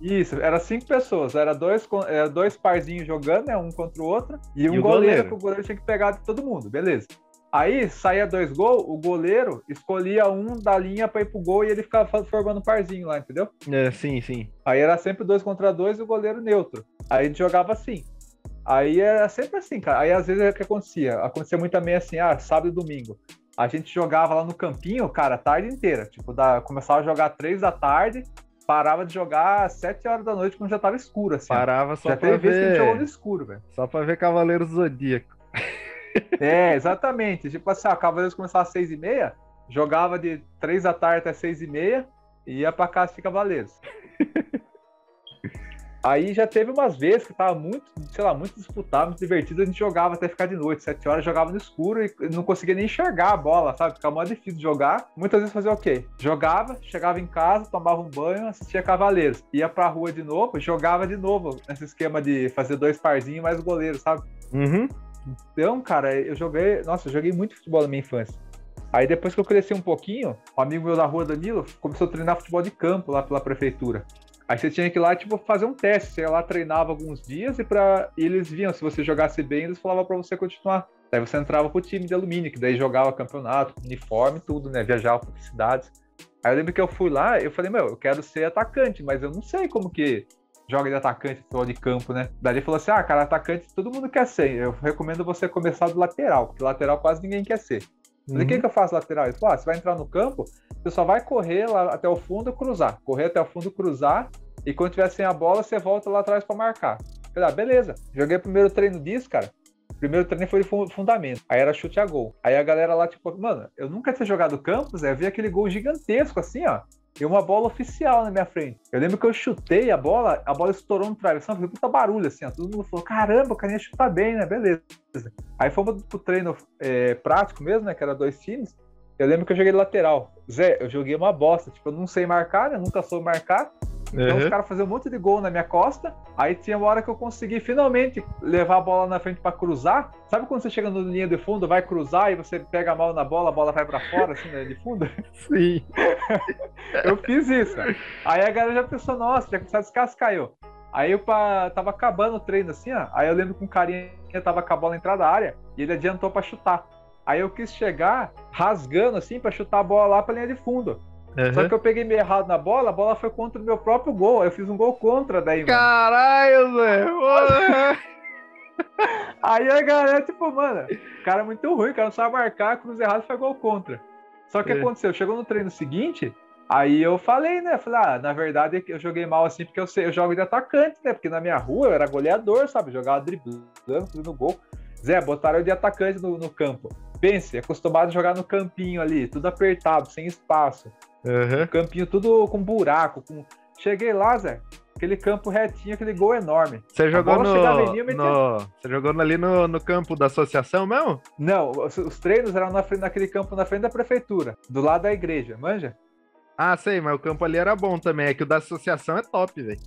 Speaker 1: Isso, era cinco pessoas, era dois, era dois parzinhos jogando, né, um contra o outro, e um
Speaker 2: E o
Speaker 1: goleiro,
Speaker 2: goleiro?
Speaker 1: que o goleiro tinha que pegar de todo mundo, beleza. Aí saía dois gols, o goleiro escolhia um da linha pra ir pro gol e ele ficava formando um parzinho lá, entendeu?
Speaker 2: É, sim, sim.
Speaker 1: Aí era sempre dois contra dois e o goleiro neutro. Aí a gente jogava assim. Aí era sempre assim, cara. Aí às vezes o que acontecia? Acontecia muito também assim, ah, sábado e domingo. A gente jogava lá no campinho, cara, a tarde inteira. Tipo, da, começava a jogar três da tarde, parava de jogar às sete horas da noite quando já tava escuro, assim.
Speaker 2: Parava só
Speaker 1: já
Speaker 2: pra
Speaker 1: teve vezes que a gente jogou no
Speaker 2: ver.
Speaker 1: escuro, velho.
Speaker 2: Só pra ver Cavaleiro do Zodíaco.
Speaker 1: É, exatamente. Tipo assim, ó, Cavaleiros começava às seis e meia, jogava de três da tarde até seis e meia e ia pra casa de Cavaleiros. Aí já teve umas vezes que tava muito, sei lá, muito disputado, muito divertido, a gente jogava até ficar de noite, sete horas, jogava no escuro e não conseguia nem enxergar a bola, sabe? Ficava mais difícil de jogar. Muitas vezes fazia o quê? Jogava, chegava em casa, tomava um banho, assistia Cavaleiros. Ia pra rua de novo, jogava de novo, nesse esquema de fazer dois parzinhos mais o goleiro, sabe?
Speaker 2: Uhum.
Speaker 1: Então, cara, eu joguei. Nossa, eu joguei muito futebol na minha infância. Aí depois que eu cresci um pouquinho, um amigo meu da rua, Danilo, começou a treinar futebol de campo lá pela prefeitura. Aí você tinha que ir lá, tipo, fazer um teste. Você ia lá, treinava alguns dias e, pra... e eles viam se você jogasse bem, eles falavam pra você continuar. Daí você entrava pro time de alumínio, que daí jogava campeonato, uniforme tudo, né? Viajava para cidades. Aí eu lembro que eu fui lá, eu falei, meu, eu quero ser atacante, mas eu não sei como que joga de atacante, futebol de campo, né? Daí falou assim: ah, cara, atacante todo mundo quer ser. Eu recomendo você começar do lateral, porque lateral quase ninguém quer ser. Eu Falei, o que,
Speaker 2: Uhum.
Speaker 1: que eu faço lateral? Ele falou: ah, você vai entrar no campo, você só vai correr lá até o fundo e cruzar. Correr até o fundo, cruzar, e quando tiver sem a bola, você volta lá atrás pra marcar. Eu Falei, ah, beleza. Joguei o primeiro treino disso, cara. Primeiro treino foi de fu- fundamento. Aí era chute a gol. Aí a galera lá, tipo, mano, eu nunca tinha jogado campos, eu vi aquele gol gigantesco assim, ó. E uma bola oficial na minha frente. Eu lembro que eu chutei a bola, a bola estourou no travessão, fez puta barulho assim, ó. Todo mundo falou: caramba, o carinha chuta bem, né? Beleza. Aí fomos pro treino é, prático mesmo, né? Que era dois times. Eu lembro que eu joguei lateral. Zé, eu joguei uma bosta. Tipo, eu não sei marcar, né? Nunca soube marcar. Então
Speaker 2: Uhum.
Speaker 1: os caras faziam um monte de gol na minha costa. Aí tinha uma hora que eu consegui finalmente levar a bola na frente pra cruzar. Sabe quando você chega no linha de fundo, vai cruzar e você pega a mão na bola, a bola vai pra fora, assim, né, de fundo?
Speaker 2: Sim.
Speaker 1: Eu fiz isso. Aí a galera já pensou, nossa, já começou a descascar eu. Aí eu tava acabando o treino assim, ó. Aí eu lembro que um carinha tava com a bola entrada da área e ele adiantou pra chutar. Aí eu quis chegar rasgando assim pra chutar a bola lá pra linha de fundo. Só
Speaker 2: Uhum.
Speaker 1: que eu peguei meio errado na bola, a bola foi contra o meu próprio gol. Aí eu fiz um gol contra daí, mano.
Speaker 2: Caralho, Zé!
Speaker 1: Aí a galera, tipo, mano, o cara é muito ruim, o cara não sabe marcar, cruz errado foi gol contra. Só que
Speaker 2: É.
Speaker 1: aconteceu, chegou no treino seguinte, aí eu falei, né? Falei, ah, na verdade eu joguei mal assim porque eu, sei, eu jogo de atacante, né? Porque na minha rua eu era goleador, sabe? Jogava driblando, fazendo gol. Zé, botaram eu de atacante no, no campo. Pense, acostumado a jogar no campinho ali, tudo apertado, sem espaço.
Speaker 2: Uhum.
Speaker 1: Campinho tudo com buraco. Com... Cheguei lá, Zé, aquele campo retinho, aquele gol enorme.
Speaker 2: Você jogou no,
Speaker 1: metia-
Speaker 2: no- Você jogou ali no, no campo da associação mesmo?
Speaker 1: Não, os, os treinos eram na frente, naquele campo na frente da prefeitura, do lado da igreja, manja?
Speaker 2: Ah, sei, mas o campo ali era bom também. É que o da associação é top, velho.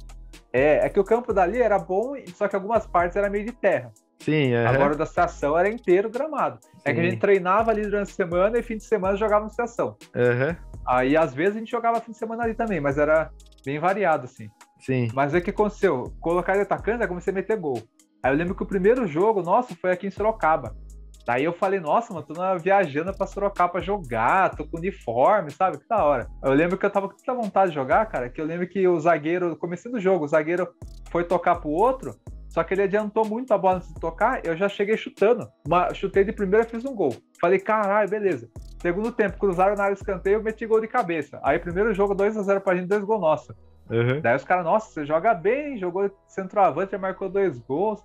Speaker 1: É, é que o campo dali era bom, só que algumas partes era meio de terra.
Speaker 2: Sim, é.
Speaker 1: Agora o da estação era inteiro gramado. É que a
Speaker 2: Sim.
Speaker 1: gente treinava ali durante a semana e fim de semana jogava na estação.
Speaker 2: Aham.
Speaker 1: Aí às vezes a gente jogava fim de semana ali também, mas era bem variado assim.
Speaker 2: Sim.
Speaker 1: Mas o que aconteceu? Colocar ele atacante, aí comecei a meter gol. Aí eu lembro que o primeiro jogo, nossa, foi aqui em Sorocaba. Daí eu falei, nossa, mano, tô na- viajando pra Sorocaba pra jogar, tô com uniforme, sabe? Que da hora. Eu lembro que eu tava com tanta vontade de jogar, cara, que eu lembro que o zagueiro, comecei do jogo, o zagueiro foi tocar pro outro, só que ele adiantou muito a bola antes de tocar, eu já cheguei chutando. Uma, chutei de primeira, fiz um gol. Falei, caralho, beleza. Segundo tempo, cruzaram na área de escanteio, meti gol de cabeça. Aí primeiro jogo, 2x0 pra gente, dois gols nossos.
Speaker 2: Uhum.
Speaker 1: Daí os caras, nossa, você joga bem, jogou centroavante, marcou dois gols.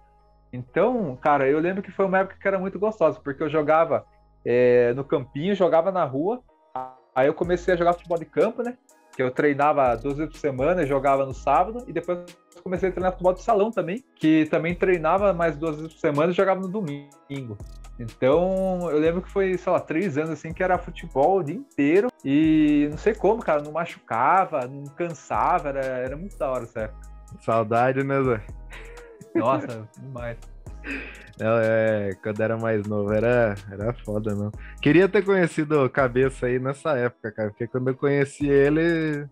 Speaker 1: Então, cara, eu lembro que foi uma época que era muito gostosa, porque eu jogava é, no campinho, jogava na rua. Aí eu comecei a jogar futebol de campo, né? Que eu treinava duas vezes por semana, jogava no sábado, e depois comecei a treinar futebol de salão também, que também treinava mais duas vezes por semana e jogava no domingo. Então, eu lembro que foi, sei lá, três anos assim, que era futebol o dia inteiro. E não sei como, cara, não machucava, não cansava, era, era muito da hora essa época.
Speaker 2: Saudade, né, Zé?
Speaker 1: Nossa, demais.
Speaker 2: É, é, quando era mais novo, era, era foda, não. Queria ter conhecido o Cabeça aí nessa época, cara, porque quando eu conheci ele,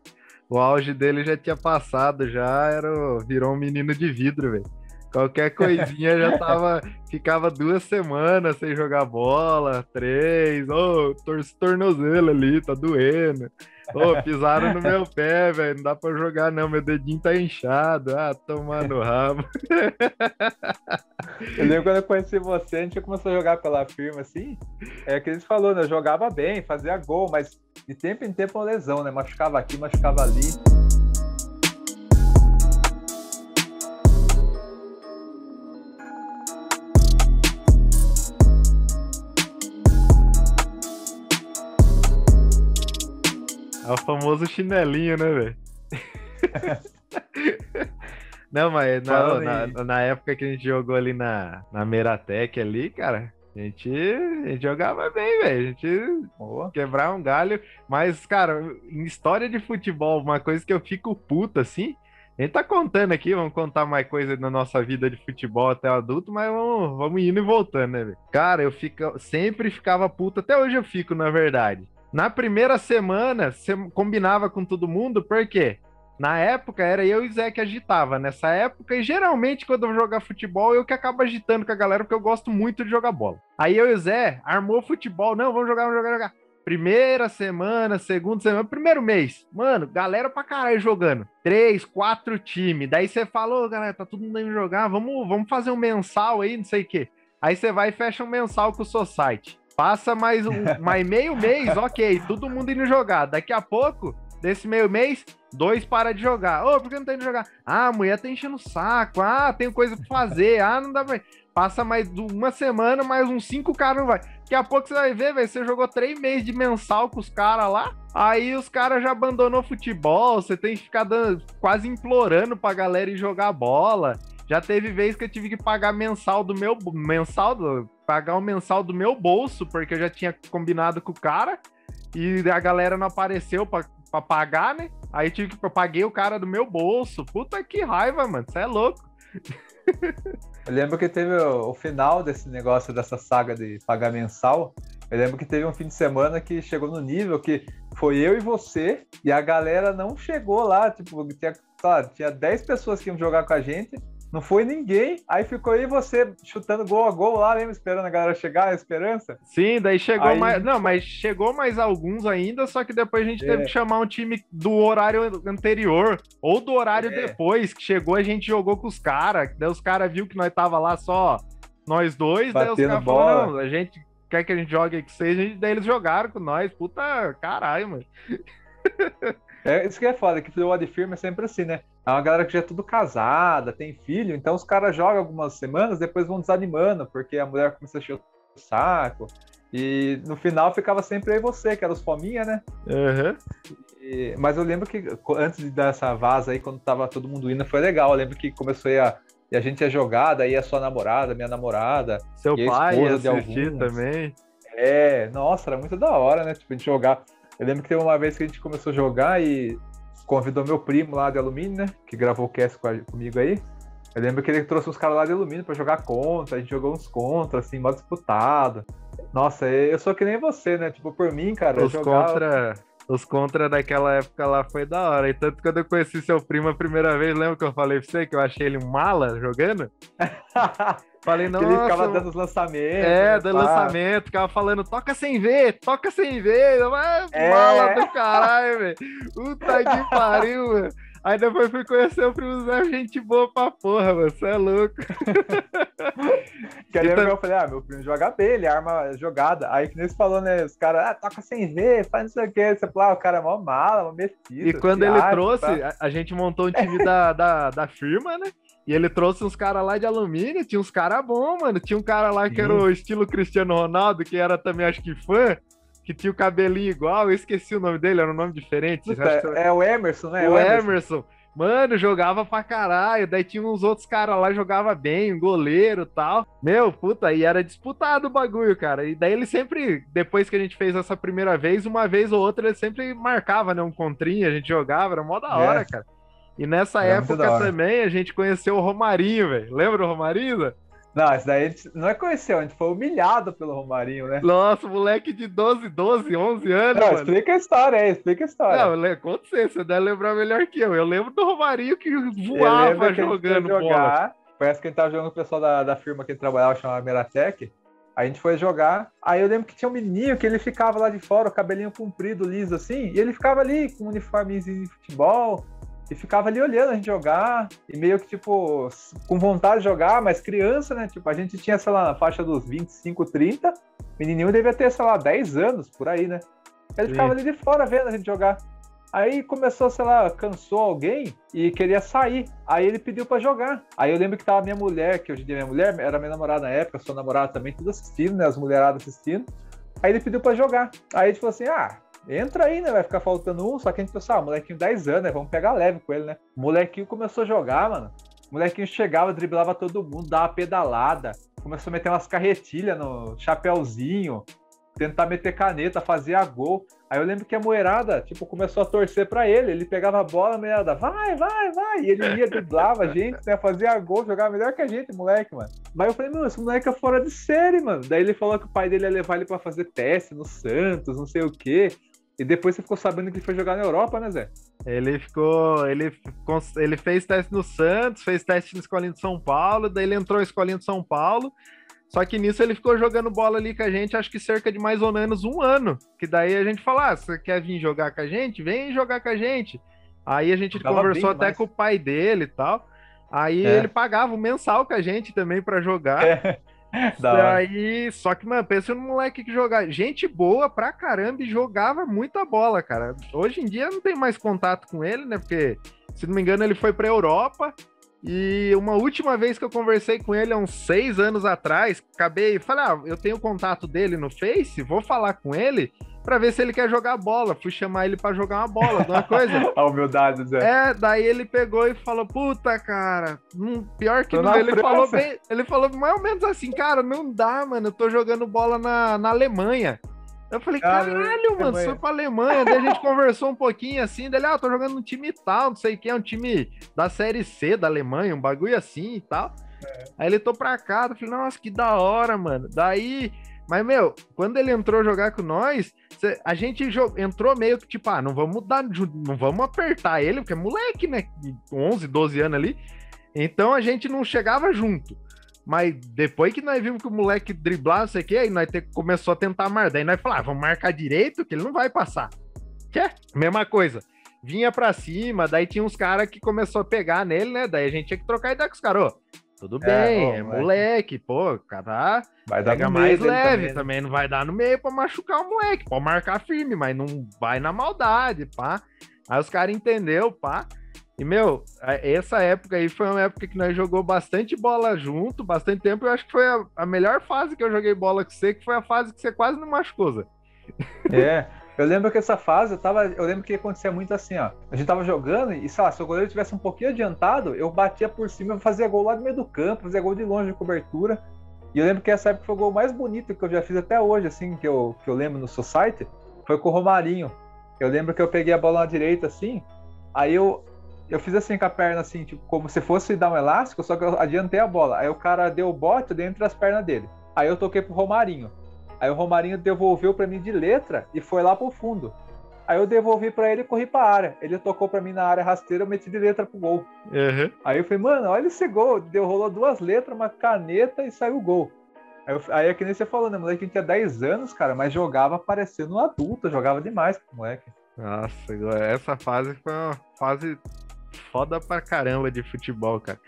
Speaker 2: o auge dele já tinha passado, já era, virou um menino de vidro, velho. Qualquer coisinha já tava, ficava duas semanas sem jogar bola, três, ô, torce tornozelo ali, tá doendo. Ô, pisaram no meu pé, velho, não dá pra jogar não, meu dedinho tá inchado, ah, tomar no rabo.
Speaker 1: Eu lembro quando eu conheci você, a gente começou a jogar pela firma assim. É que eles falou, né? Eu jogava bem, fazia gol, mas de tempo em tempo uma lesão, né? Machucava aqui, machucava ali.
Speaker 2: É o famoso chinelinho, né, velho? Não, mas na, na, na época que a gente jogou ali na, na Meratec ali, cara, a gente, a gente jogava bem, velho. A gente
Speaker 1: Boa.
Speaker 2: quebrava um galho. Mas, cara, em história de futebol, uma coisa que eu fico puto assim. A gente tá contando aqui, vamos contar mais coisa da nossa vida de futebol até o adulto, mas vamos, vamos indo e voltando, né, velho? Cara, eu fico, sempre ficava puto, até hoje eu fico, na verdade. Na primeira semana, você combinava com todo mundo, por quê? Na época era eu e o Zé que agitava. Nessa época, e geralmente quando eu vou jogar futebol, eu que acabo agitando com a galera, porque eu gosto muito de jogar bola. Aí eu e o Zé armou futebol. Não, vamos jogar, vamos jogar, jogar. Primeira semana, segunda semana, primeiro mês. Mano, galera pra caralho jogando. Três, quatro times. Daí você falou, galera, tá todo mundo indo jogar. Vamos, vamos fazer um mensal aí, não sei o quê. Aí você vai e fecha um mensal com o Society. Passa mais, um, mais meio mês, ok, todo mundo indo jogar. Daqui a pouco, desse meio mês, dois para de jogar. Ô, por que não tá indo jogar? Ah, a mulher tá enchendo o saco. Ah, tenho coisa pra fazer. Ah, não dá pra. Passa mais uma semana, mais uns cinco caras não vai. Daqui a pouco você vai ver, velho. Você jogou três meses de mensal com os caras lá. Aí os caras já abandonou futebol. Você tem que ficar dando, quase implorando pra galera ir jogar bola. Já teve vez que eu tive que pagar mensal do meu mensal do, pagar o mensal do meu bolso, porque eu já tinha combinado com o cara e a galera não apareceu pra pagar, né? Aí tive que eu paguei o cara do meu bolso. Puta que raiva, mano. Você é louco.
Speaker 1: Eu lembro que teve o, o final desse negócio, dessa saga de pagar mensal. Eu lembro que teve um fim de semana que chegou no nível que foi eu e você, e a galera não chegou lá. Tipo, tinha, tá, tinha 10 pessoas que iam jogar com a gente, não foi ninguém. Aí ficou aí você chutando gol a gol lá, lembra? Esperando a galera chegar, a esperança.
Speaker 2: Sim, daí chegou
Speaker 1: Aí-
Speaker 2: mais. Não, mas chegou mais alguns ainda, só que depois a gente
Speaker 1: É.
Speaker 2: teve que chamar um time do horário anterior, ou do horário
Speaker 1: É.
Speaker 2: depois, que chegou, a gente jogou com os caras. Daí os caras viu que nós tava lá só nós dois, daí os
Speaker 1: Batendo
Speaker 2: caras falaram, não, a gente quer que a gente jogue com vocês, daí eles jogaram com nós. Puta caralho, mano.
Speaker 1: É isso que é foda, que futebol de é sempre assim, né? É uma galera que já é tudo casada, tem filho, então os caras jogam algumas semanas, depois vão desanimando, porque a mulher começa a encher o saco. E no final ficava sempre aí você, que era os fominha, né?
Speaker 2: Aham.
Speaker 1: E- mas eu lembro que antes de dar essa vaza aí, quando tava todo mundo indo, foi legal. Eu lembro que começou aí a. E a gente ia jogar, daí a sua namorada, minha namorada.
Speaker 2: Seu
Speaker 1: a
Speaker 2: pai ia
Speaker 1: esposa de alguns.
Speaker 2: também.
Speaker 1: É, nossa, era muito da hora, né? Tipo, a gente jogar. Eu lembro que teve uma vez que a gente começou a jogar e convidou meu primo lá de alumínio, né? Que gravou o cast com a- comigo aí. Eu lembro que ele trouxe uns caras lá de alumínio pra jogar contra, a gente jogou uns contra, assim, mó disputado. Nossa, eu sou que nem você, né? Tipo, por mim, cara,
Speaker 2: Os
Speaker 1: jogava...
Speaker 2: contra. Os contra daquela época lá foi da hora. E tanto que quando eu conheci seu primo a primeira vez, lembra que eu falei pra você que eu achei ele um mala jogando? Falei, nossa.
Speaker 1: ele ficava dando os lançamentos.
Speaker 2: É,
Speaker 1: né,
Speaker 2: do
Speaker 1: pá.
Speaker 2: lançamento, ficava falando, toca sem ver, toca sem ver. Eu, "Ah,
Speaker 1: É.
Speaker 2: Mala do caralho, velho. Puta que pariu, mano. Aí depois fui conhecer o primo Zé, gente boa pra porra, mano. Você é louco.
Speaker 1: Que
Speaker 2: Então-
Speaker 1: eu falei, ah, meu primo joga bem, ele arma jogada. Aí que nem você falou, né? Os caras, ah, toca sem ver, faz não sei o que. Você falou, ah, o cara é mó mala, mó metido.
Speaker 2: E quando ele
Speaker 1: acha,
Speaker 2: trouxe,
Speaker 1: tá?
Speaker 2: a, a gente montou um time da, da, da firma, né? E ele trouxe uns caras lá de alumínio, tinha uns caras bons, mano. Tinha um cara lá que era o estilo Cristiano Ronaldo, que era também, acho que fã, que tinha o cabelinho igual. Eu esqueci o nome dele, era um nome diferente.
Speaker 1: Puta,
Speaker 2: que-
Speaker 1: é o Emerson, né?
Speaker 2: o Emerson. Mano, jogava pra caralho. Daí tinha uns outros caras lá, jogava bem, um goleiro e tal. Meu, puta, e era disputado o bagulho, cara. E daí ele sempre, depois que a gente fez essa primeira vez, uma vez ou outra, ele sempre marcava, né? Um contrinho, a gente jogava, era mó da hora,
Speaker 1: É.
Speaker 2: cara. E nessa
Speaker 1: muito
Speaker 2: época também a gente conheceu o Romarinho, velho. Lembra o Romarinho?
Speaker 1: Não, esse daí a gente não é conheceu, a gente foi humilhado pelo Romarinho, né?
Speaker 2: Nossa, moleque de 12, 12, 11 anos,
Speaker 1: Não,
Speaker 2: mano.
Speaker 1: explica a história aí, explica a história.
Speaker 2: Não, conta você, você deve lembrar melhor que eu. Eu lembro do Romarinho que voava
Speaker 1: que
Speaker 2: jogando bola.
Speaker 1: jogar, Parece que a gente tava jogando com o pessoal da, da firma que ele trabalhava, chamava Meratec. A gente foi jogar. Aí eu lembro que tinha um menininho que ele ficava lá de fora, o cabelinho comprido, liso assim, e ele ficava ali com um uniformezinho de futebol. E ficava ali olhando a gente jogar, e meio que, tipo, com vontade de jogar, mas criança, né? Tipo, a gente tinha, sei lá, na faixa dos 25, 30. O menininho devia ter, sei lá, 10 anos, por aí, né? Ele
Speaker 2: Sim.
Speaker 1: ficava ali de fora vendo a gente jogar. Aí começou, sei lá, cansou alguém e queria sair. Aí ele pediu pra jogar. Aí eu lembro que tava minha mulher, que hoje em dia é minha mulher, era minha namorada na época, sua namorada também, tudo assistindo, né? As mulheradas assistindo. Aí ele pediu pra jogar. Aí gente falou assim: ah, entra aí, né? Vai ficar faltando um. Só que a gente pensou, ah, molequinho 10 anos, né? Vamos pegar leve com ele, né? O molequinho começou a jogar, mano. O molequinho chegava, driblava todo mundo, dava pedalada. Começou a meter umas carretilhas no chapéuzinho, tentar meter caneta, fazia gol. Aí eu lembro que a moerada, tipo, começou a torcer pra ele. Ele pegava a bola, a moerada, vai, vai, vai. E ele ia, driblava a gente, né? Fazia gol, jogava melhor que a gente, moleque, mano. Mas eu falei, meu, esse moleque é fora de série, mano. Daí ele falou que o pai dele ia levar ele pra fazer teste no Santos, não sei o quê. E depois você ficou sabendo que ele foi jogar na Europa, né, Zé?
Speaker 2: Ele ficou. Ele, ele fez teste no Santos, fez teste na Escolinha de São Paulo, daí ele entrou na Escolinha de São Paulo. Só que nisso ele ficou jogando bola ali com a gente, acho que cerca de mais ou menos um ano. Que daí a gente falou: ah, você quer vir jogar com a gente? Vem jogar com a gente. Aí a gente conversou até com o pai dele e tal. Aí
Speaker 1: É.
Speaker 2: ele pagava o mensal com a gente também pra jogar.
Speaker 1: Hora.
Speaker 2: Daí, só que, mano, pensa no moleque que jogava. Gente boa pra caramba e jogava muita bola, cara. Hoje em dia não tem mais contato com ele, né? Porque, se não me engano, ele foi pra Europa. E uma última vez que eu conversei com ele, há uns seis anos atrás, acabei. Falei, ah, eu tenho o contato dele no Face, vou falar com ele pra ver se ele quer jogar bola. Fui chamar ele pra jogar uma bola, alguma coisa.
Speaker 1: A humildade, Zé.
Speaker 2: É, daí ele pegou e falou, puta, cara, hum, pior que
Speaker 1: Tô
Speaker 2: não, ele
Speaker 1: França.
Speaker 2: falou bem, ele falou mais ou menos assim, cara, não dá, mano, eu tô jogando bola na, na Alemanha. Eu falei, caralho, mano, você foi pra Alemanha. Daí a gente conversou um pouquinho assim, dele, ah, tô jogando num time tal, não sei o que, é um time da Série C da Alemanha, um bagulho assim e tal. É. Aí ele tô pra cá, eu falei, nossa, que da hora, mano. Daí, mas, meu, quando ele entrou jogar com nós, a gente entrou meio que tipo, ah, não vamos dar, não vamos apertar ele, porque é moleque, né? 11, 12 anos ali. Então a gente não chegava junto. Mas depois que nós vimos que o moleque driblar, não sei o que, aí nós te, começou a tentar marcar. Daí nós falamos, ah, vamos marcar direito, que ele não vai passar. Que é? Mesma coisa. Vinha pra cima, daí tinha uns caras que começou a pegar nele, né? Daí a gente tinha que trocar ideia com os caras. Tudo é, bem, é, moleque, pô, cara vai dar pega mais leve também, né? também, não vai dar no meio pra machucar o moleque, pode marcar firme, mas não vai na maldade, pá. Aí os caras entendeu, pá. E, meu, essa época aí foi uma época que nós jogou bastante bola junto, bastante tempo. Eu acho que foi a, a melhor fase que eu joguei bola com você, que foi a fase que você quase não machucou, Zé.
Speaker 1: É, eu lembro que essa fase, eu, tava, eu lembro que acontecia muito assim, ó. A gente tava jogando e, sei lá, se o goleiro tivesse um pouquinho adiantado, eu batia por cima, fazia gol lá no meio do campo, fazia gol de longe de cobertura. E eu lembro que essa época foi o gol mais bonito que eu já fiz até hoje, assim, que eu, que eu lembro no Society, foi com o Romarinho. Eu lembro que eu peguei a bola na direita, assim, aí eu eu fiz assim com a perna, assim, tipo, como se fosse dar um elástico, só que eu adiantei a bola. Aí o cara deu o bote dentro das pernas dele. Aí eu toquei pro Romarinho. Aí o Romarinho devolveu para mim de letra e foi lá pro fundo. Aí eu devolvi para ele e corri pra área. Ele tocou para mim na área rasteira, eu meti de letra pro gol. Uhum. Aí eu falei, mano, olha esse gol. Deu, rolou duas letras, uma caneta e saiu o gol. Aí, eu, aí é que nem você falou, né, moleque? A gente tinha 10 anos, cara, mas jogava parecendo um adulto, jogava demais, moleque.
Speaker 2: Nossa, essa fase foi uma fase foda pra caramba de futebol, cara.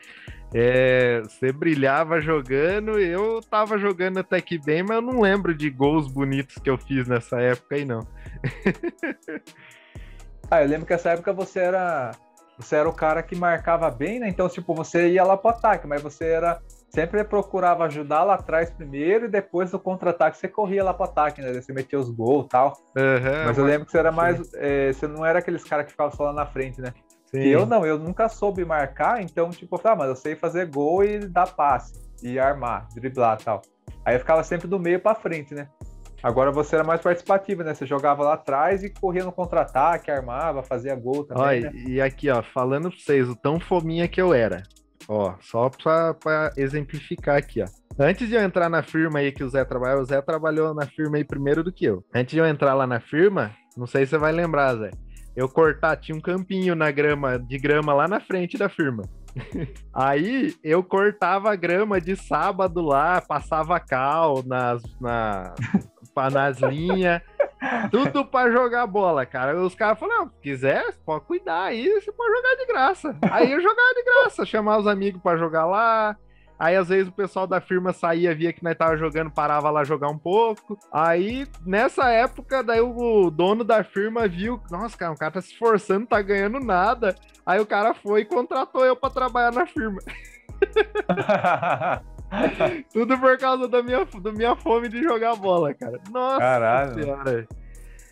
Speaker 2: É, você brilhava jogando, eu tava jogando até que bem, mas eu não lembro de gols bonitos que eu fiz nessa época aí, não.
Speaker 1: ah, eu lembro que nessa época você era você era o cara que marcava bem, né? Então, tipo, você ia lá pro ataque, mas você era sempre procurava ajudar lá atrás primeiro e depois do contra-ataque você corria lá pro ataque, né? Você metia os gols e tal. Uhum, mas eu lembro que você era mais. É, você não era aqueles caras que ficavam só lá na frente, né? Sim. eu não, eu nunca soube marcar, então, tipo, ah, mas eu sei fazer gol e dar passe, e armar, driblar e tal. Aí eu ficava sempre do meio para frente, né? Agora você era mais participativo, né? Você jogava lá atrás e corria no contra-ataque, armava, fazia gol também.
Speaker 2: Olha,
Speaker 1: né?
Speaker 2: e aqui, ó, falando pra vocês, o tão fominha que eu era. Ó, só pra, pra exemplificar aqui, ó. Antes de eu entrar na firma aí que o Zé trabalhou, o Zé trabalhou na firma aí primeiro do que eu. Antes de eu entrar lá na firma, não sei se você vai lembrar, Zé eu cortar, tinha um campinho na grama, de grama lá na frente da firma. Aí eu cortava a grama de sábado lá, passava cal nas, na, nas linhas, tudo para jogar bola, cara. Os caras falaram: se quiser, pode cuidar aí, você pode jogar de graça. Aí eu jogava de graça, chamar os amigos para jogar lá, Aí às vezes o pessoal da firma saía, via que nós tava jogando, parava lá jogar um pouco. Aí nessa época, daí o dono da firma viu, nossa, cara, o cara tá se esforçando, tá ganhando nada. Aí o cara foi e contratou eu para trabalhar na firma. Tudo por causa da minha, da minha fome de jogar bola, cara. Nossa
Speaker 1: Caralho. senhora.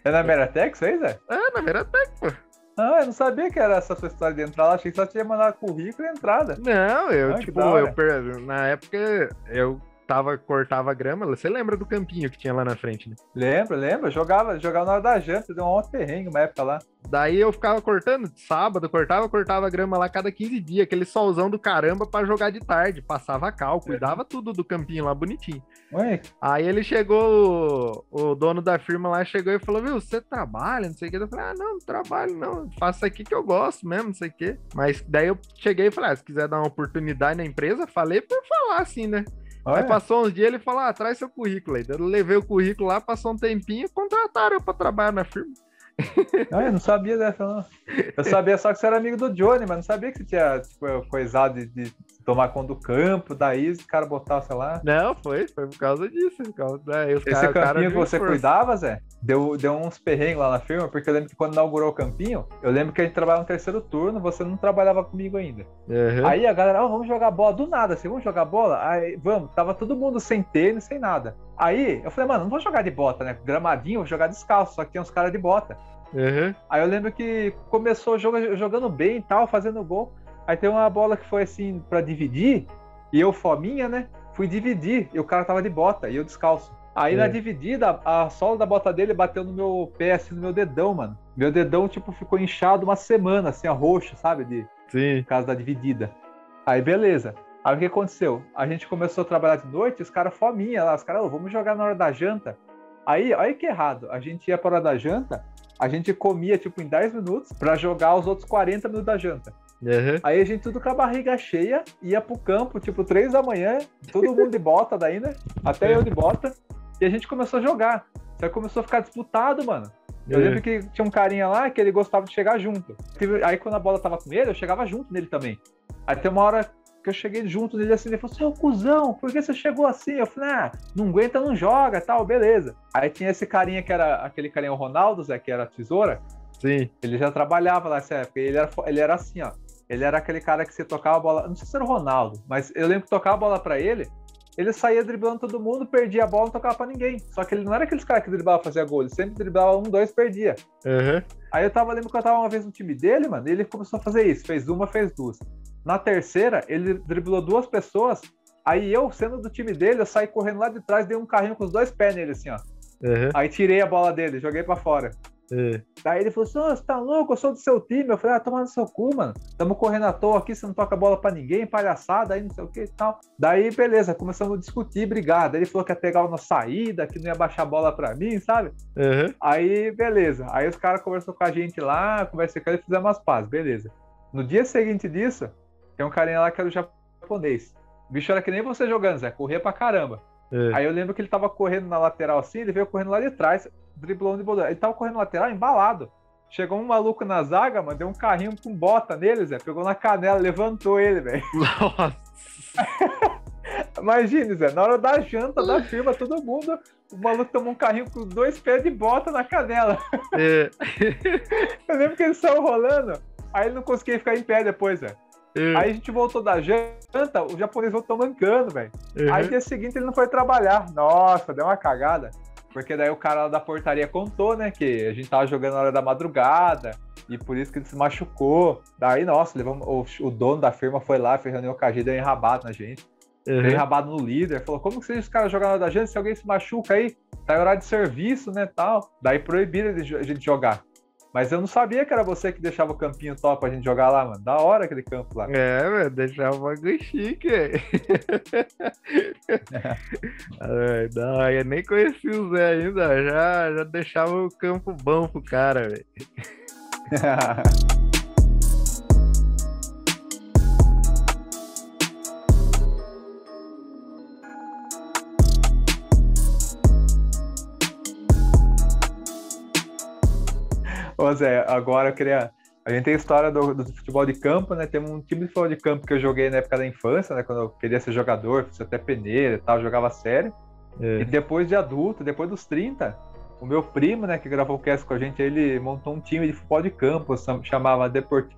Speaker 1: É na Meratec isso aí, Zé?
Speaker 2: É, na Meratec, pô.
Speaker 1: Ah, eu não sabia que era essa sua história de entrada. Achei que só tinha mandado currículo e entrada.
Speaker 2: Não, eu, ah, tipo, eu, na época eu tava, cortava grama. Você lembra do campinho que tinha lá na frente, né?
Speaker 1: Lembro, lembro. Jogava, jogava na hora da janta, deu um perrengue uma época lá.
Speaker 2: Daí eu ficava cortando sábado, cortava, cortava grama lá cada 15 dias, aquele solzão do caramba para jogar de tarde. Passava cal, cuidava é. tudo do campinho lá bonitinho. Ué? Aí ele chegou, o, o, dono da firma lá chegou e falou: Viu, você trabalha, não sei o que. Eu falei: Ah, não, não trabalho, não. Faço aqui que eu gosto mesmo, não sei o que. Mas daí eu cheguei e falei: ah, se quiser dar uma oportunidade na empresa, falei por falar assim, né? Olha. Aí passou uns dias, ele falou: ah, traz seu currículo aí. Eu levei o currículo lá, passou um tempinho, contrataram eu pra trabalhar na firma.
Speaker 1: Não, eu não sabia dessa, não. Eu sabia só que você era amigo do Johnny, mas não sabia que você tinha tipo, coisado de, de tomar conta do campo, daí os caras botaram, sei lá.
Speaker 2: Não, foi, foi por causa disso. Por causa,
Speaker 1: né, Esse cara, campinho que você força. cuidava, Zé, deu, deu uns perrengues lá na firma, porque eu lembro que quando inaugurou o campinho, eu lembro que a gente trabalhava no terceiro turno, você não trabalhava comigo ainda. Uhum. Aí a galera, oh, vamos jogar bola, do nada, assim, vamos jogar bola? Aí, vamos, tava todo mundo sem tênis, sem nada. Aí eu falei, mano, não vou jogar de bota, né? Gramadinho, vou jogar descalço, só que tem uns caras de bota. Uhum. Aí eu lembro que começou jogo, jogando bem e tal, fazendo gol. Aí tem uma bola que foi assim para dividir, e eu, fominha, né? Fui dividir, e o cara tava de bota, e eu descalço. Aí
Speaker 2: É.
Speaker 1: na dividida, a, sola da bota dele bateu no meu pé, assim, no meu dedão, mano. Meu dedão, tipo, ficou inchado uma semana, assim, a roxo, sabe? De,
Speaker 2: Sim.
Speaker 1: por causa da dividida. Aí beleza. Aí o que aconteceu? A gente começou a trabalhar de noite, os caras fominha lá, os caras, "Ô, vamos jogar na hora da janta. Aí, olha que errado. A gente ia pra hora da janta, a gente comia tipo em 10 minutos pra jogar os outros 40 minutos da janta.
Speaker 2: Uhum.
Speaker 1: Aí a gente tudo com a barriga cheia, ia pro campo, tipo 3 da manhã, todo mundo de bota daí, né? Até eu de bota. E a gente começou a jogar. Só que começou a ficar disputado, mano. Eu
Speaker 2: É.
Speaker 1: lembro que tinha um carinha lá que ele gostava de chegar junto. Aí quando a bola tava com ele, eu chegava junto nele também. Aí tem uma hora que eu cheguei junto nele assim, ele falou, seu cuzão, por que você chegou assim? Eu falei, ah, não aguenta, não joga, tal, beleza. Aí tinha esse carinha que era aquele carinha o Ronaldo, Zé, que era a tesoura,
Speaker 2: Sim.
Speaker 1: ele já trabalhava lá nessa época, ele era, ele era assim, ó. Ele era aquele cara que você tocava a bola, não sei se era o Ronaldo, mas eu lembro que tocava a bola pra ele, ele saía driblando todo mundo, perdia a bola, não tocava pra ninguém. Só que ele não era aqueles caras que driblava fazia gol, ele sempre driblava um, dois, perdia.
Speaker 2: Uhum.
Speaker 1: Aí eu tava lembro que eu tava uma vez no time dele, mano, e ele começou a fazer isso. Fez uma, fez duas. Na terceira, ele driblou duas pessoas. Aí eu, sendo do time dele, eu saí correndo lá de trás, dei um carrinho com os dois pés nele, assim, ó.
Speaker 2: Uhum.
Speaker 1: Aí tirei a bola dele, joguei pra fora.
Speaker 2: É.
Speaker 1: Daí ele falou assim: Ô, você tá louco? Eu sou do seu time. Eu falei: Ah, toma no seu cu, mano. Tamo correndo à toa aqui, você não toca bola pra ninguém, palhaçada, aí não sei o que e tal. Daí, beleza, começamos a discutir, brigar. Daí ele falou que ia pegar uma saída, que não ia baixar a bola pra mim, sabe?
Speaker 2: Uhum.
Speaker 1: Aí, beleza. Aí os caras conversou com a gente lá, conversei com ele e fizemos umas pazes, beleza. No dia seguinte disso, tem um carinha lá que era o japonês. O bicho era que nem você jogando, Zé, corria pra caramba.
Speaker 2: É.
Speaker 1: Aí eu lembro que ele tava correndo na lateral assim, ele veio correndo lá de trás, driblou driblou. Ele tava correndo lateral embalado. Chegou um maluco na zaga, mano, deu um carrinho com bota nele, Zé. Pegou na canela, levantou ele, velho.
Speaker 2: Nossa.
Speaker 1: Imagine, Zé, na hora da janta da firma, todo mundo, o maluco tomou um carrinho com dois pés de bota na canela.
Speaker 2: É.
Speaker 1: Eu lembro que ele saiu rolando, aí ele não conseguia ficar em pé depois, Zé.
Speaker 2: É.
Speaker 1: Aí a gente voltou da janta, o japonês voltou mancando, velho.
Speaker 2: Uhum.
Speaker 1: Aí dia seguinte ele não foi trabalhar. Nossa, deu uma cagada. Porque daí o cara lá da portaria contou, né? Que a gente tava jogando na hora da madrugada. E por isso que ele se machucou. Daí, nossa, levamos, o, o dono da firma foi lá, fez reunião com a gente, deu enrabado na gente. Deu
Speaker 2: Uhum.
Speaker 1: enrabado no líder. Falou, como que vocês os caras jogam na hora da gente? Se alguém se machuca aí, tá em horário de serviço, né, tal. Daí proibiram a gente jogar. Mas eu não sabia que era você que deixava o campinho top pra gente jogar lá, mano. Da hora aquele campo lá.
Speaker 2: É, velho, deixar o bagulho chique. Ai, não, eu nem conheci o Zé ainda, já, já deixava o campo bom pro cara, velho.
Speaker 1: Ô Zé, agora eu queria. A gente tem a história do, do futebol de campo, né? Tem um time de futebol de campo que eu joguei na época da infância, né? Quando eu queria ser jogador, fiz até peneira e tal, jogava sério. E
Speaker 2: É.
Speaker 1: depois de adulto, depois dos 30, o meu primo, né, que gravou o cast com a gente, ele montou um time de futebol de campo, chamava Deportivo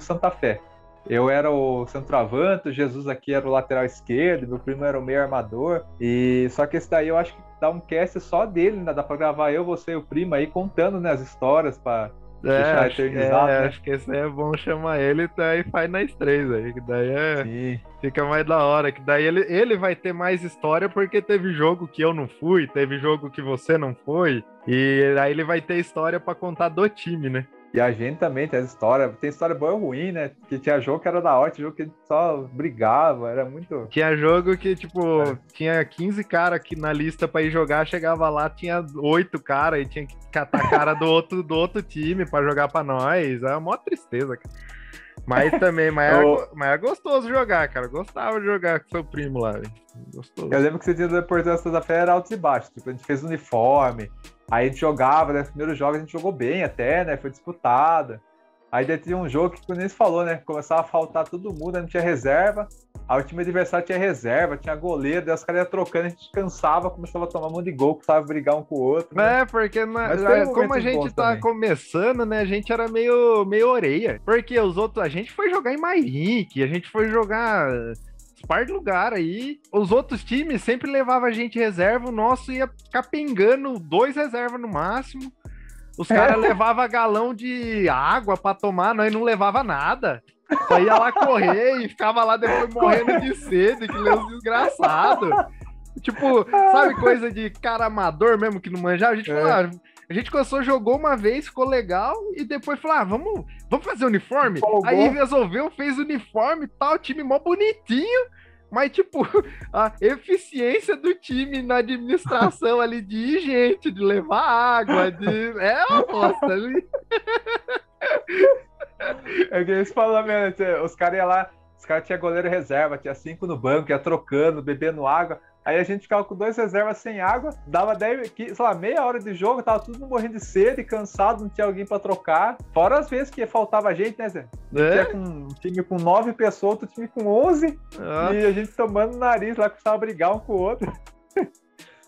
Speaker 1: Santa Fé. Eu era o centroavante, o Jesus aqui era o lateral esquerdo, meu primo era o meio armador. E só que esse daí eu acho que dá um cast só dele, né? Dá pra gravar eu, você e o primo aí contando né, as histórias pra.
Speaker 2: É,
Speaker 1: deixar
Speaker 2: acho, que-
Speaker 1: eternizado,
Speaker 2: é,
Speaker 1: né?
Speaker 2: acho que esse aí é bom chamar ele, tá aí faz nós três aí, que daí é,
Speaker 1: Sim.
Speaker 2: fica mais da hora, que daí ele, ele vai ter mais história porque teve jogo que eu não fui, teve jogo que você não foi, e aí ele vai ter história pra contar do time, né?
Speaker 1: E a gente também tem as histórias. Tem história boa e ruim, né? Que tinha jogo que era da hora, tinha jogo que a gente só brigava, era muito.
Speaker 2: Tinha jogo que, tipo,
Speaker 1: É.
Speaker 2: tinha 15 caras aqui na lista pra ir jogar, chegava lá, tinha oito caras e tinha que catar cara do outro, do outro time pra jogar pra nós. É uma tristeza, cara. Mas também, mas é, go- mas é gostoso jogar, cara. Gostava de jogar com seu primo lá, velho. Gostoso.
Speaker 1: Eu lembro que você tinha da importância da fé era altos e baixos. Tipo, a gente fez uniforme, aí a gente jogava, né? Nos primeiros jogos a gente jogou bem até, né? Foi disputada. Aí daí tinha um jogo que, como eles falou, né? Começava a faltar todo mundo, não tinha reserva. Aí o time adversário tinha reserva, tinha goleiro, daí os caras iam trocando, a gente cansava, começava a tomar um monte de gol, começava a brigar um com o outro. né?
Speaker 2: É, porque na-
Speaker 1: Mas
Speaker 2: na- como a gente tá
Speaker 1: também.
Speaker 2: começando, né? A gente era meio, meio orelha. Porque os outros, a gente foi jogar em Mairique, a gente foi jogar de lugar aí. Os outros times sempre levavam a gente reserva, o nosso ia capengando dois reservas no máximo. Os caras levavam galão de água pra tomar, nós não levava nada. Só ia lá correr e ficava lá depois morrendo de sede, que nem os desgraçados. Tipo, sabe coisa de cara amador mesmo que não manjava? A gente
Speaker 1: É.
Speaker 2: falou, ah, a gente começou, jogou uma vez, ficou legal, e depois falou, ah, vamos, vamos fazer uniforme?
Speaker 1: Empolgou.
Speaker 2: Aí resolveu, fez uniforme e tal, time mó bonitinho, mas tipo, a eficiência do time na administração ali de ir gente, de levar água, de... É uma bosta ali.
Speaker 1: É que eles falam mesmo, né, os caras iam lá, os caras tinham goleiro reserva, tinha cinco no banco, ia trocando, bebendo água. Aí a gente ficava com dois reservas sem água, dava 10, que- sei lá, meia hora de jogo, tava tudo morrendo de sede, cansado, não tinha alguém pra trocar. Fora as vezes que faltava gente, né, Zé? Tinha
Speaker 2: É?
Speaker 1: com um time com nove pessoas, outro time com 11,
Speaker 2: Ah,
Speaker 1: e a gente tomando nariz lá, custava brigar um com o outro.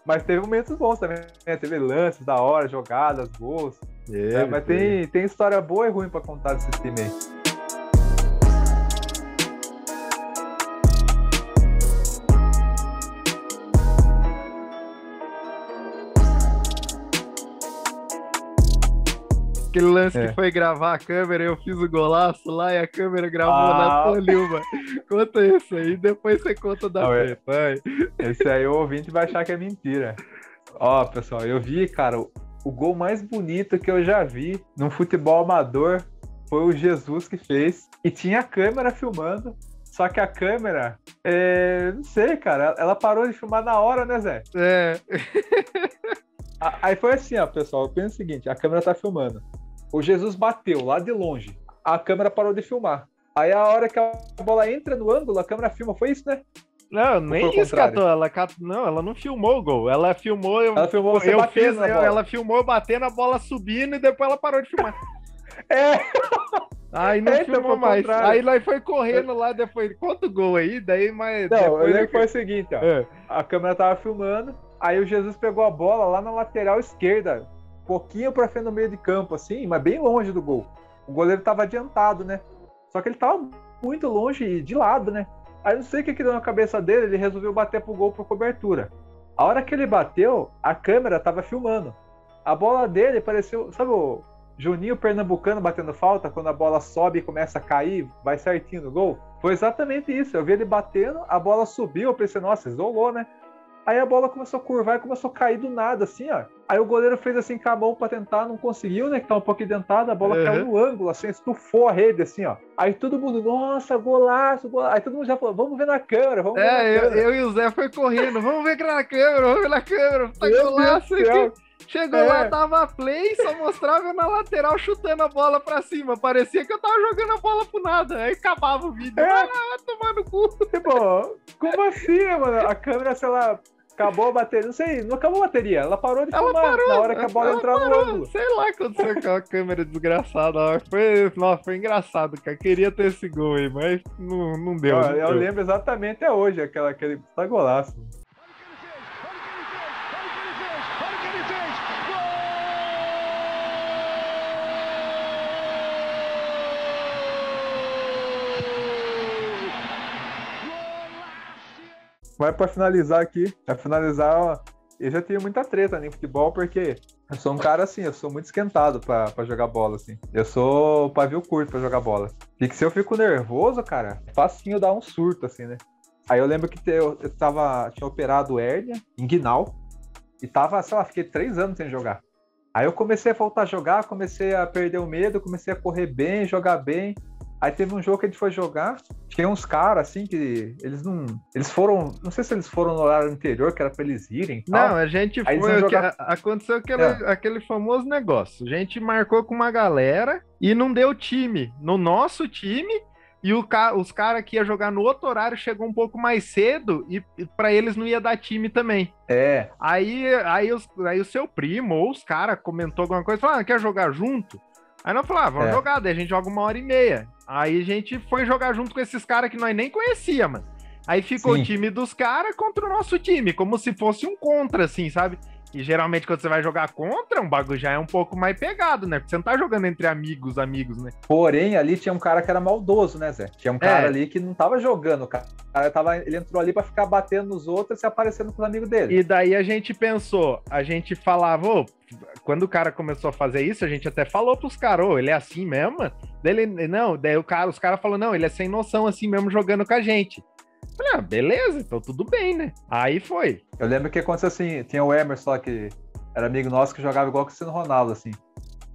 Speaker 1: Mas teve momentos bons também, né? Teve lances da hora, jogadas, gols. É, mas tem, tem história boa e ruim pra contar desse time aí.
Speaker 2: Aquele lance
Speaker 1: É.
Speaker 2: que foi gravar a câmera, eu fiz o golaço lá e a câmera gravou
Speaker 1: Ah.
Speaker 2: na Tolilma. Conta isso aí, depois você conta da
Speaker 1: Não, é-. Esse aí o ouvinte vai achar que é mentira. Ó, pessoal, eu vi, cara, o, gol mais bonito que eu já vi num futebol amador foi o Jesus que fez. E tinha a câmera filmando. Só que a câmera, é, não sei, cara, ela parou de filmar na hora, né, Zé?
Speaker 2: É,
Speaker 1: Aí foi assim, ó, pessoal. Pensa o seguinte: a câmera tá filmando. O Jesus bateu lá de longe. A câmera parou de filmar. Aí a hora que a bola entra no ângulo, a câmera filma. Foi isso, né?
Speaker 2: não, nem isso catou. Ela. Não, ela não filmou o gol. Ela filmou, eu,
Speaker 1: Ela filmou você
Speaker 2: eu
Speaker 1: batendo
Speaker 2: fiz,
Speaker 1: na
Speaker 2: eu-
Speaker 1: bola.
Speaker 2: ela filmou batendo a bola subindo e depois ela parou de filmar.
Speaker 1: É,
Speaker 2: Aí não
Speaker 1: É,
Speaker 2: filmou mais.
Speaker 1: contrário.
Speaker 2: Aí nós foi correndo lá depois. Conta o gol aí, daí, mas.
Speaker 1: não, eu lembro que foi o seguinte, ó.
Speaker 2: É.
Speaker 1: A câmera tava filmando, aí o Jesus pegou a bola lá na lateral esquerda, pouquinho pra frente no meio de campo, assim, mas bem longe do gol. O goleiro tava adiantado, né? Só que ele tava muito longe e de lado, né? Aí não sei o que que deu na cabeça dele, ele resolveu bater pro gol por cobertura. A hora que ele bateu, a câmera tava filmando. A bola dele pareceu, sabe o Juninho Pernambucano batendo falta, quando a bola sobe e começa a cair, vai certinho no gol? Foi exatamente isso. Eu vi ele batendo, a bola subiu, eu pensei, nossa, isolou, né? Aí a bola começou a curvar e começou a cair do nada, assim, ó. Aí o goleiro fez assim com a mão pra tentar, não conseguiu, né? Que tá um pouco dentada, a bola
Speaker 2: Uhum.
Speaker 1: caiu no ângulo, assim, estufou a rede, assim, ó. Aí todo mundo, nossa, golaço, golaço. Aí todo mundo já falou, vamos ver na câmera, vamos ver na
Speaker 2: É, eu,
Speaker 1: câmera.
Speaker 2: eu e o Zé foi correndo. Vamos ver aqui na câmera, vamos ver na câmera. Tá
Speaker 1: Meu
Speaker 2: golaço aqui. Chegou
Speaker 1: É.
Speaker 2: lá, tava play, só mostrava eu na lateral chutando a bola pra cima. Parecia que eu tava jogando a bola pro nada. Aí acabava o vídeo.
Speaker 1: É.
Speaker 2: Ah, vai tomar no cu.
Speaker 1: Tipo, como assim, né, mano? A câmera, sei lá, acabou a bateria. Não sei, não acabou a bateria. Ela parou de
Speaker 2: Ela
Speaker 1: filmar
Speaker 2: parou,
Speaker 1: na hora que a bola entrou no ângulo.
Speaker 2: Sei lá o que aconteceu com a câmera desgraçada. Foi, nossa, foi engraçado, cara. Queria ter esse gol aí, mas não, não deu.
Speaker 1: Ó,
Speaker 2: não
Speaker 1: eu
Speaker 2: deu.
Speaker 1: lembro exatamente até hoje, aquela, aquele tá golaço. Mas pra finalizar aqui, pra finalizar, ó, eu já tive muita treta né, futebol, porque eu sou um cara assim, eu sou muito esquentado pra, pra jogar bola, assim. Eu sou pavio curto pra jogar bola. E que se eu fico nervoso, cara, facinho dar um surto, assim, né? Aí eu lembro que eu, eu tava, tinha operado hérnia em Guinal e tava, sei lá, fiquei três anos sem jogar. Aí eu comecei a voltar a jogar, comecei a perder o medo, comecei a correr bem, jogar bem. Aí teve um jogo que a gente foi jogar, tinha uns caras assim que eles não. Eles foram. Não sei se eles foram no horário anterior, que era pra eles irem. e tal.
Speaker 2: Não, a gente
Speaker 1: Aí
Speaker 2: foi. que-
Speaker 1: jogar-
Speaker 2: a- aconteceu aquele,
Speaker 1: É.
Speaker 2: aquele famoso negócio. A gente marcou com uma galera e não deu time. No nosso time, e o ca- os caras que ia jogar no outro horário chegou um pouco mais cedo e, e para eles não ia dar time também.
Speaker 1: É,
Speaker 2: Aí, aí, os- aí o seu primo ou os caras comentou alguma coisa, falaram, ah, quer jogar junto? Aí nós falamos, ah, vamos
Speaker 1: É.
Speaker 2: jogar, daí a gente joga uma hora e meia. Aí a gente foi jogar junto com esses caras que nós nem conhecíamos, mano. Aí ficou
Speaker 1: Sim.
Speaker 2: o time dos caras contra o nosso time, como se fosse um contra, assim, sabe? E geralmente quando você vai jogar contra, um bagulho já é um pouco mais pegado, né? Porque você não tá jogando entre amigos, amigos, né?
Speaker 1: porém ali tinha um cara que era maldoso, né, Zé? Tinha um cara
Speaker 2: É.
Speaker 1: ali que não tava jogando, o cara. Tava, ele entrou ali pra ficar batendo nos outros e se aparecendo com os amigos dele.
Speaker 2: E daí a gente pensou, a gente falava, ô, quando o cara começou a fazer isso, a gente até falou pros caras, ô, ele é assim mesmo? Daí ele, não, daí o cara, os caras falaram, não, ele é sem noção assim mesmo jogando com a gente. Falei, Ah, beleza, então tudo bem, né? Aí foi.
Speaker 1: Eu lembro que aconteceu assim, tinha o Emerson lá que era amigo nosso que jogava igual o Cristiano Ronaldo, assim.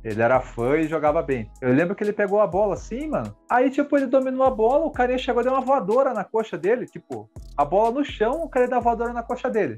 Speaker 1: Ele era fã e jogava bem. Eu lembro que ele pegou a bola assim, mano. Aí, tipo, ele dominou a bola, o cara chegou e deu uma voadora na coxa dele. Tipo, a bola no chão, o cara deu uma voadora na coxa dele.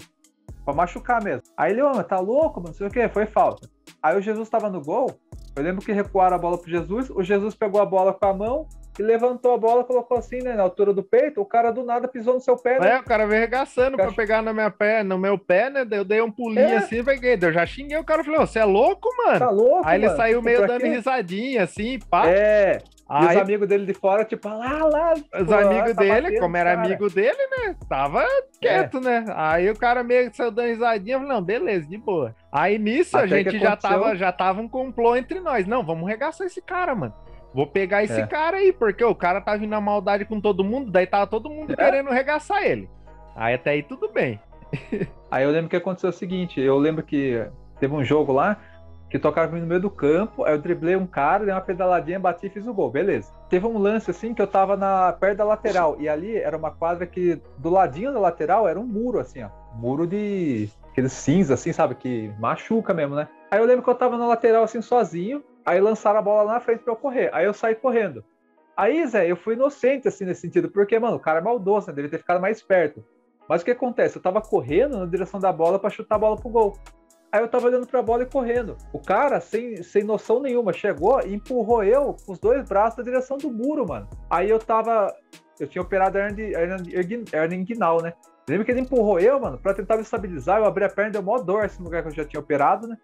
Speaker 1: Pra machucar mesmo. Aí ele, ô, tá louco, mano, não sei o que, foi falta. Aí o Jesus tava no gol. Eu lembro que recuaram a bola pro Jesus. O Jesus pegou a bola com a mão, e levantou a bola, colocou assim, né, na altura do peito, o cara do nada pisou no seu pé, né?
Speaker 2: É, o cara veio arregaçando pra pegar no meu pé, no meu pé, né? Eu dei um pulinho é. assim, peguei. Eu já xinguei o cara, falei, você é louco, mano?
Speaker 1: Tá louco,
Speaker 2: Aí
Speaker 1: mano?
Speaker 2: ele saiu meio dando quê? risadinha, assim, pá.
Speaker 1: É. Aí, e os amigos dele de fora, tipo, lá, lá.
Speaker 2: Os pô, amigos tá dele, batendo, como era cara. amigo dele, né? Tava quieto, é. né? Aí o cara meio que saiu dando risadinha, falei, não, beleza, de boa. Aí nisso Até a gente já tava, já tava um complô entre nós. Não, vamos regaçar esse cara, mano. Vou pegar esse é. cara aí, porque o cara tá vindo na maldade com todo mundo, daí tava todo mundo é. querendo regaçar ele. Aí até aí tudo bem.
Speaker 1: aí eu lembro que aconteceu o seguinte, eu lembro que teve um jogo lá que tocaram no meio do campo, aí eu driblei um cara, dei uma pedaladinha, bati e fiz o gol, beleza. Teve um lance assim que eu tava na perto da lateral, e ali era uma quadra que do ladinho da lateral era um muro assim, ó. Muro de aquele cinza assim, sabe, que machuca mesmo, né? Aí eu lembro que eu tava na lateral assim sozinho, Aí lançaram a bola lá na frente pra eu correr. Aí eu saí correndo. Aí, Zé, eu fui inocente, assim, nesse sentido, porque, mano, o cara é maldoso, né? Devia ter ficado mais perto. Mas o que acontece? Eu tava correndo na direção da bola para chutar a bola pro gol. Aí eu tava olhando pra bola e correndo. O cara, sem, sem noção nenhuma, chegou e empurrou eu com os dois braços na direção do muro, mano. Aí eu tava. Eu tinha operado a hernia inguinal, né? Lembra que ele empurrou eu, mano, pra tentar me estabilizar. Eu abri a perna, deu mó dor esse lugar que eu já tinha operado, né?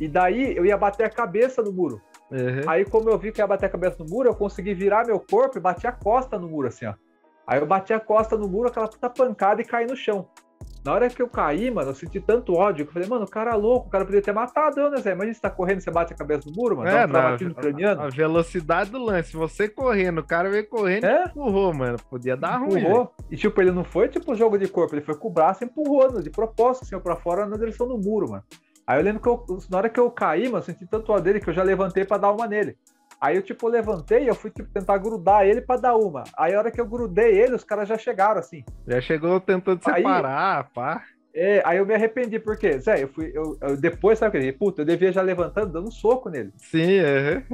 Speaker 1: E daí eu ia bater a cabeça no muro. Uhum. Aí, como eu vi que ia bater a cabeça no muro, eu consegui virar meu corpo e bater a costa no muro, assim, ó. Aí eu bati a costa no muro, aquela puta pancada e caí no chão. Na hora que eu caí, mano, eu senti tanto ódio que eu falei, mano, o cara é louco, o cara poderia ter matado eu, né, Zé? Imagina você tá correndo e você bate a cabeça no muro, mano.
Speaker 2: É, um a, a, velocidade do lance. Você correndo, o cara veio correndo é? e empurrou, mano. Podia dar empurrou. ruim. Empurrou.
Speaker 1: E, tipo, ele não foi tipo jogo de corpo, ele foi com o braço e empurrou, né, de propósito, assim, pra fora na direção do muro, mano. Aí eu lembro que eu, na hora que eu caí, mano, eu senti tanto ódio dele que eu já levantei para dar uma nele. Aí eu, tipo, levantei e eu fui, tipo, tentar grudar ele para dar uma. Aí a hora que eu grudei ele, os caras já chegaram, assim.
Speaker 2: Já chegou tentando separar, aí, pá.
Speaker 1: É, aí eu me arrependi, porque, Zé, eu fui, eu, eu depois, sabe o que? Puta, eu devia já levantando, dando um soco nele.
Speaker 2: Sim, é.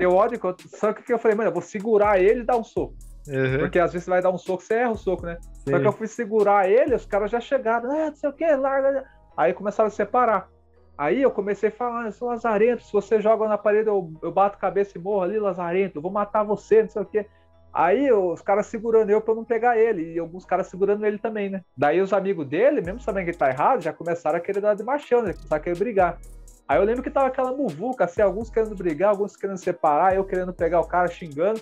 Speaker 2: Uhum.
Speaker 1: O ódio, só que eu falei, mano, eu vou segurar ele e dar um soco. Uhum. Porque às vezes você vai dar um soco, você erra o soco, né? Sim. Só que eu fui segurar ele, os caras já chegaram, ah, não sei o que, larga. Aí começaram a separar. Aí eu comecei a falar, eu sou lazarento, se você joga na parede, eu, eu bato cabeça e morro ali, lazarento, eu vou matar você, não sei o quê. Aí os caras segurando eu pra não pegar ele, e alguns caras segurando ele também, né? Daí os amigos dele, mesmo sabendo que ele tá errado, já começaram a querer dar de machão, né? Começaram a querer brigar. Aí eu lembro que tava aquela muvuca, assim, alguns querendo brigar, alguns querendo separar, eu querendo pegar o cara xingando.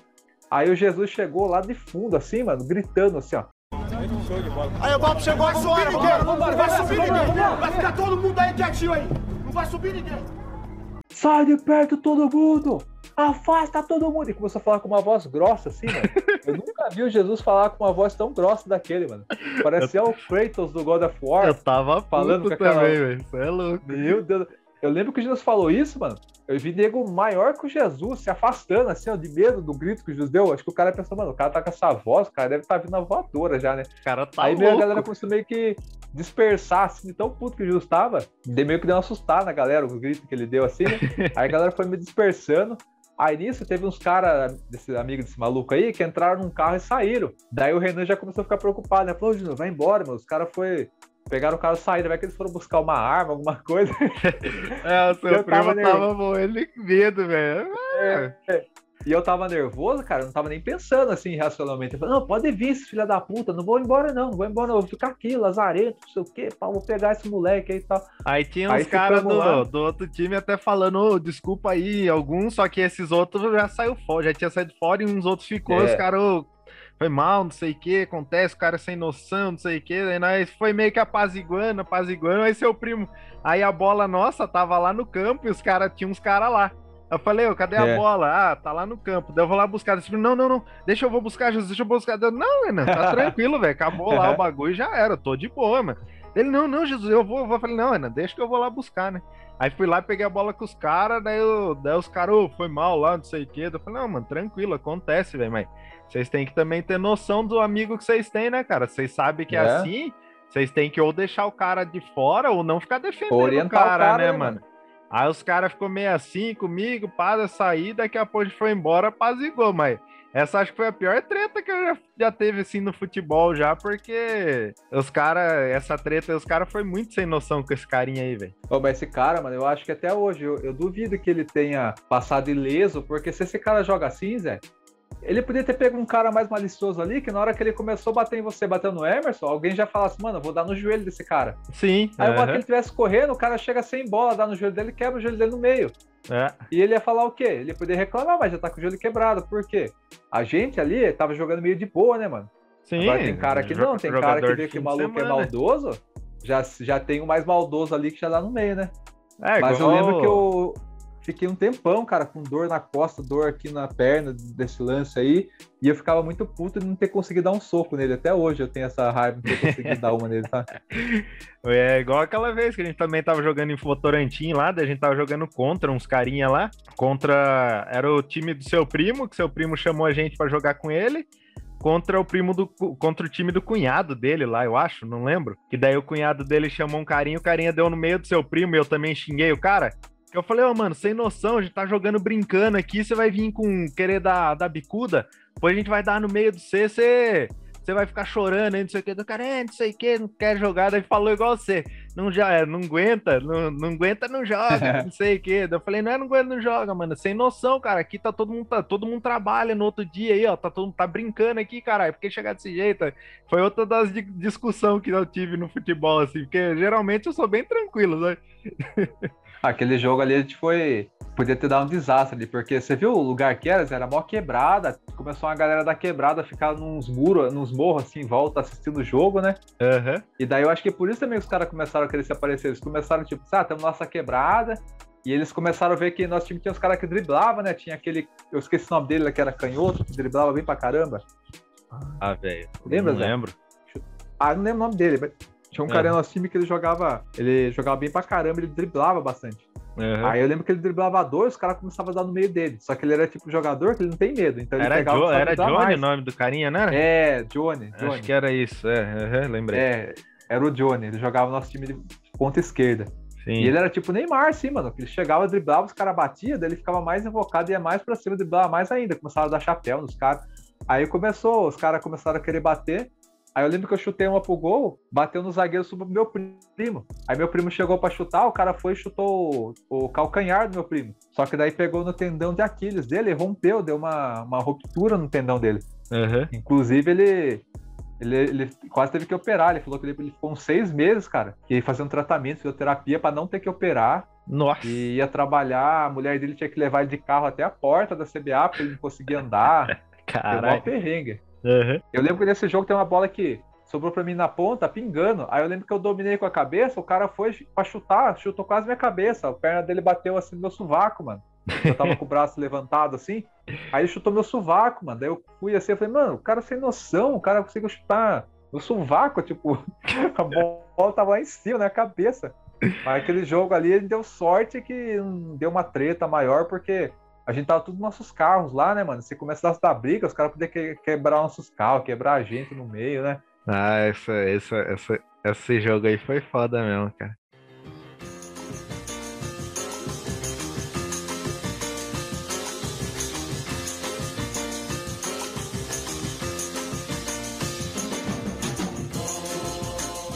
Speaker 1: Aí o Jesus chegou lá de fundo, assim, mano, gritando assim, ó.
Speaker 5: Aí o Bob chegou agora, vambora, não vai subir ninguém, vai ficar todo mundo aí quietinho aí, não vai subir ninguém.
Speaker 1: Sai de perto todo mundo! Afasta todo mundo! E começou a falar com uma voz grossa, assim, mano. Eu nunca vi o Jesus falar com uma voz tão grossa daquele, mano. Parecia o Kratos do God of War.
Speaker 2: Eu tava falando com aquela... também, velho. Você é louco.
Speaker 1: Meu Deus. Eu lembro que Jesus falou isso, mano. Eu vi nego maior que o Jesus se afastando, assim, ó, de medo do grito que o Jesus deu. Acho que o cara pensou, mano, o cara tá com essa voz, o cara deve estar tá vindo a voadora já, né?
Speaker 2: O cara tá
Speaker 1: Aí
Speaker 2: meio
Speaker 1: a galera começou meio que dispersar, assim, de tão puto que o Jesus tava. Dei meio que deu uma assustada na galera, os gritos que ele deu, assim, né? Aí a galera foi me dispersando. Aí nisso teve uns caras, desse amigo desse maluco aí, que entraram num carro e saíram. Daí o Renan já começou a ficar preocupado, né? Falou, Júnior, vai embora, mano. Os caras foi Pegaram o cara saíram, vai que eles foram buscar uma arma, alguma coisa.
Speaker 2: É, o seu eu primo tava, tava morrendo de medo, velho.
Speaker 1: É, é. E eu tava nervoso, cara, não tava nem pensando assim racionalmente. Eu falei, não, pode vir, filha da puta, não vou embora não, não vou embora não, vou ficar aqui, lazarento, não sei o quê, pá, vou pegar esse moleque aí e tal.
Speaker 2: Aí tinha uns caras do, do outro time até falando, oh, desculpa aí, alguns, só que esses outros já saiu fora, já tinha saído fora e uns outros ficou, é. os caras, oh, foi mal, não sei o que, acontece, o cara sem noção, não sei o que, aí nós foi meio que apaziguando, apaziguando, aí seu primo, aí a bola nossa tava lá no campo e os caras, tinha uns caras lá. Eu falei, ô, cadê é. a bola? Ah, tá lá no campo. Daí eu vou lá buscar. Disse, não, não, não, deixa eu vou buscar, Jesus, deixa eu buscar. Eu, não, Renan, tá tranquilo, velho, acabou lá o bagulho e já era, eu tô de boa, mano. Ele, não, não, Jesus, eu vou, eu falei, não, Ana, deixa que eu vou lá buscar, né? Aí fui lá, peguei a bola com os caras, daí, eu, daí os caras, oh, foi mal lá, não sei o quê. Eu falei, não, mano, tranquilo, acontece, velho, mas vocês têm que também ter noção do amigo que vocês têm, né, cara? Vocês sabem que é,
Speaker 1: É.
Speaker 2: assim, vocês têm que ou deixar o cara de fora ou não ficar defendendo
Speaker 1: Orientar
Speaker 2: o
Speaker 1: o
Speaker 2: cara,
Speaker 1: cara,
Speaker 2: né,
Speaker 1: né,
Speaker 2: mano? Aí os caras ficou meio assim comigo, para sair, daqui a pouco a gente foi embora, apazigou, mas essa acho que foi a pior treta que eu já, já teve assim no futebol já, porque os caras, essa treta, os caras foi muito sem noção com esse carinha aí, velho.
Speaker 1: Ô, mas esse cara, mano, eu acho que até hoje, eu, eu duvido que ele tenha passado ileso, porque se esse cara joga assim, Zé, ele podia ter pego um cara mais malicioso ali, que na hora que ele começou a bater em você, batendo no Emerson, alguém já falasse, mano, eu vou dar no joelho desse cara.
Speaker 2: Sim.
Speaker 1: Aí o
Speaker 2: aham,
Speaker 1: que ele estivesse correndo, o cara chega sem bola, dá no joelho dele, quebra o joelho dele no meio.
Speaker 2: É.
Speaker 1: E ele ia falar o quê? Ele ia poder reclamar, mas já tá com o joelho quebrado. Por quê? A gente ali tava jogando meio de boa, né, mano?
Speaker 2: Sim.
Speaker 1: Agora tem cara que não, tem cara que vê que o maluco é maldoso, já, já tem o mais maldoso ali que já dá no meio, né?
Speaker 2: É,
Speaker 1: Mas
Speaker 2: igual-
Speaker 1: eu lembro que eu fiquei um tempão, cara, com dor na costa, dor aqui na perna desse lance aí, e eu ficava muito puto de não ter conseguido dar um soco nele. Até hoje eu tenho essa raiva de não ter conseguido dar uma nele, tá?
Speaker 2: É igual aquela vez que a gente também tava jogando em Votorantim lá, daí a gente tava jogando contra uns carinha lá, contra era o time do seu primo, que seu primo chamou a gente pra jogar com ele, contra o primo do contra o time do cunhado dele lá, eu acho, não lembro. Que daí o cunhado dele chamou um carinha, o carinha deu no meio do seu primo, e eu também xinguei o cara. Que eu falei, ô mano, sem noção, a gente tá jogando brincando aqui, você vai vir com querer dar, dar bicuda, depois a gente vai dar no meio do C, você você vai ficar chorando aí, não sei o que, do cara, é, não sei o que, não quer jogar, daí falou igual você, não já, é, não aguenta, não, não aguenta, não joga, não sei o que. Eu falei, não é, não aguenta, não joga, mano, sem noção, cara, aqui tá todo mundo, tá, todo mundo trabalha no outro dia aí, ó, tá todo mundo tá brincando aqui, caralho, por que chegar desse jeito? Foi outra das di- discussão que eu tive no futebol, assim, porque geralmente eu sou bem tranquilo, né?
Speaker 1: Aquele jogo ali a gente foi. Podia ter dado um desastre ali, porque você viu o lugar que era? Era mó quebrada. Começou uma galera da quebrada a ficar nos muros, nos morros assim, em volta, assistindo o jogo, né?
Speaker 2: Aham.
Speaker 1: E daí eu acho que por isso também os caras começaram a querer se aparecer. Eles começaram, tipo, ah, temos nossa quebrada. E eles começaram a ver que nosso time tinha uns caras que driblavam, né? Tinha aquele. Eu esqueci o nome dele, que era canhoto, que driblava bem pra caramba.
Speaker 2: Ah, velho.
Speaker 1: Lembra,
Speaker 2: Não
Speaker 1: Zé?
Speaker 2: lembro.
Speaker 1: Ah, não lembro o nome dele, mas tinha um
Speaker 2: É.
Speaker 1: cara no nosso time que ele jogava. Ele jogava bem pra caramba, ele driblava bastante.
Speaker 2: Aham.
Speaker 1: Aí eu lembro que ele driblava dois, os caras começavam a dar no meio dele. Só que ele era tipo jogador que ele não tem medo. Então ele
Speaker 2: Era,
Speaker 1: pegava
Speaker 2: Jo- era Johnny o
Speaker 1: mais.
Speaker 2: nome do carinha, né?
Speaker 1: É, Johnny. Johnny.
Speaker 2: Acho que era isso, é, aham, lembrei.
Speaker 1: É, era o Johnny. Ele jogava no nosso time de ponta esquerda.
Speaker 2: Sim.
Speaker 1: E ele era tipo Neymar, assim, mano. que Ele chegava, driblava, os caras batiam, daí ele ficava mais invocado e ia mais pra cima, driblava mais ainda. Começaram a dar chapéu nos caras. Aí começou, os caras começaram a querer bater. Aí eu lembro que eu chutei uma pro gol, bateu no zagueiro sobre o meu primo. Aí meu primo chegou pra chutar, o cara foi e chutou o, o calcanhar do meu primo. Só que daí pegou no tendão de Aquiles dele, rompeu, deu uma, uma ruptura no tendão dele.
Speaker 2: Aham.
Speaker 1: Inclusive, ele, ele, ele quase teve que operar. Ele falou que ele, ele ficou uns seis meses, cara, que ia fazer um tratamento, fisioterapia, pra não ter que operar.
Speaker 2: Nossa.
Speaker 1: E ia trabalhar, a mulher dele tinha que levar ele de carro até a porta da CBA, porque ele não conseguia andar. Mó
Speaker 2: Caralho.
Speaker 1: perrengue.
Speaker 2: Aham.
Speaker 1: Eu lembro que nesse jogo tem uma bola que sobrou pra mim na ponta, pingando. Aí eu lembro que eu dominei com a cabeça, o cara foi pra chutar, chutou quase minha cabeça. A perna dele bateu assim no meu sovaco, mano. Eu tava com o braço levantado assim. Aí ele chutou meu sovaco, mano. Daí eu fui assim, eu falei, mano, o cara sem noção, o cara conseguiu chutar meu sovaco, tipo, a bola tava lá em cima, na cabeça. Mas aquele jogo ali, ele deu sorte que deu uma treta maior, porque a gente tava tudo nos nossos carros lá, né, mano? Se começasse a dar briga, os caras podiam que- quebrar nossos carros, quebrar a gente no meio, né?
Speaker 2: Ah, essa, essa, essa, esse jogo aí foi foda mesmo, cara.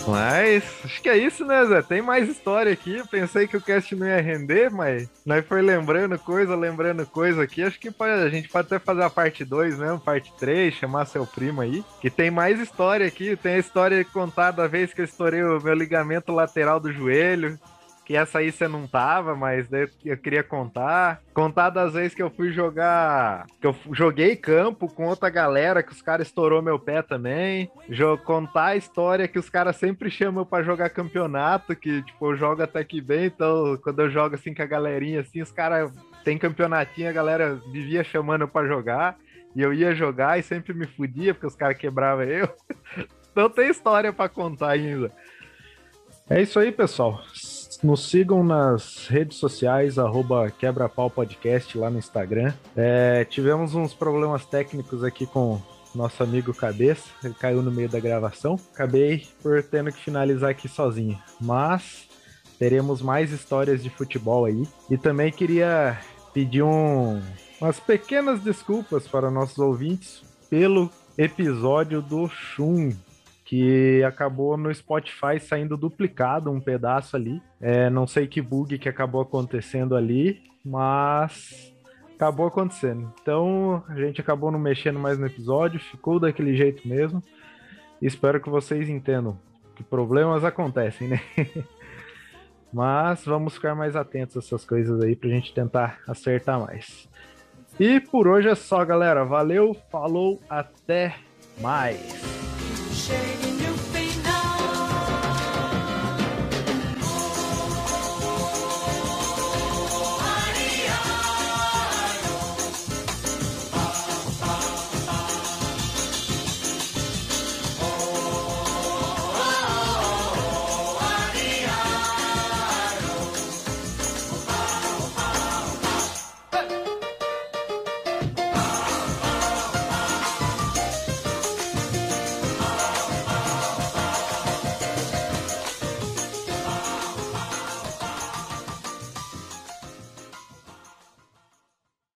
Speaker 2: Mas acho que é isso, né, Zé? Tem mais história aqui. Pensei que o cast não ia render, mas nós foi lembrando coisa, lembrando coisa aqui. Acho que pode- a gente pode até fazer a parte 2 mesmo, parte 3, chamar seu primo aí. Que tem mais história aqui. Tem a história contada da vez que eu estourei o meu ligamento lateral do joelho. Que essa aí você não tava, mas daí eu queria contar. Contar das vezes que eu fui jogar. Que eu joguei campo com outra galera, que os caras estourou meu pé também. Jo- contar a história que os caras sempre chamam pra jogar campeonato, que tipo, eu jogo até que bem, então quando eu jogo assim com a galerinha, assim, os caras tem campeonatinho, a galera vivia chamando pra jogar. E eu ia jogar e sempre me fudia, porque os caras quebravam eu. Então tem história pra contar ainda. É isso aí, pessoal. Nos sigam nas redes sociais, arroba quebrapau podcast lá no Instagram. É, tivemos uns problemas técnicos aqui com nosso amigo Cabeça, ele caiu no meio da gravação. Acabei por tendo que finalizar aqui sozinho. Mas teremos mais histórias de futebol aí. E também queria pedir um, umas pequenas desculpas para nossos ouvintes pelo episódio do Shun, que acabou no Spotify saindo duplicado um pedaço ali. É, não sei que bug que acabou acontecendo ali, mas acabou acontecendo. Então a gente acabou não mexendo mais no episódio, ficou daquele jeito mesmo. Espero que vocês entendam que problemas acontecem, né? Mas vamos ficar mais atentos a essas coisas aí pra gente tentar acertar mais. E por hoje é só, galera. Valeu, falou, até mais. shame.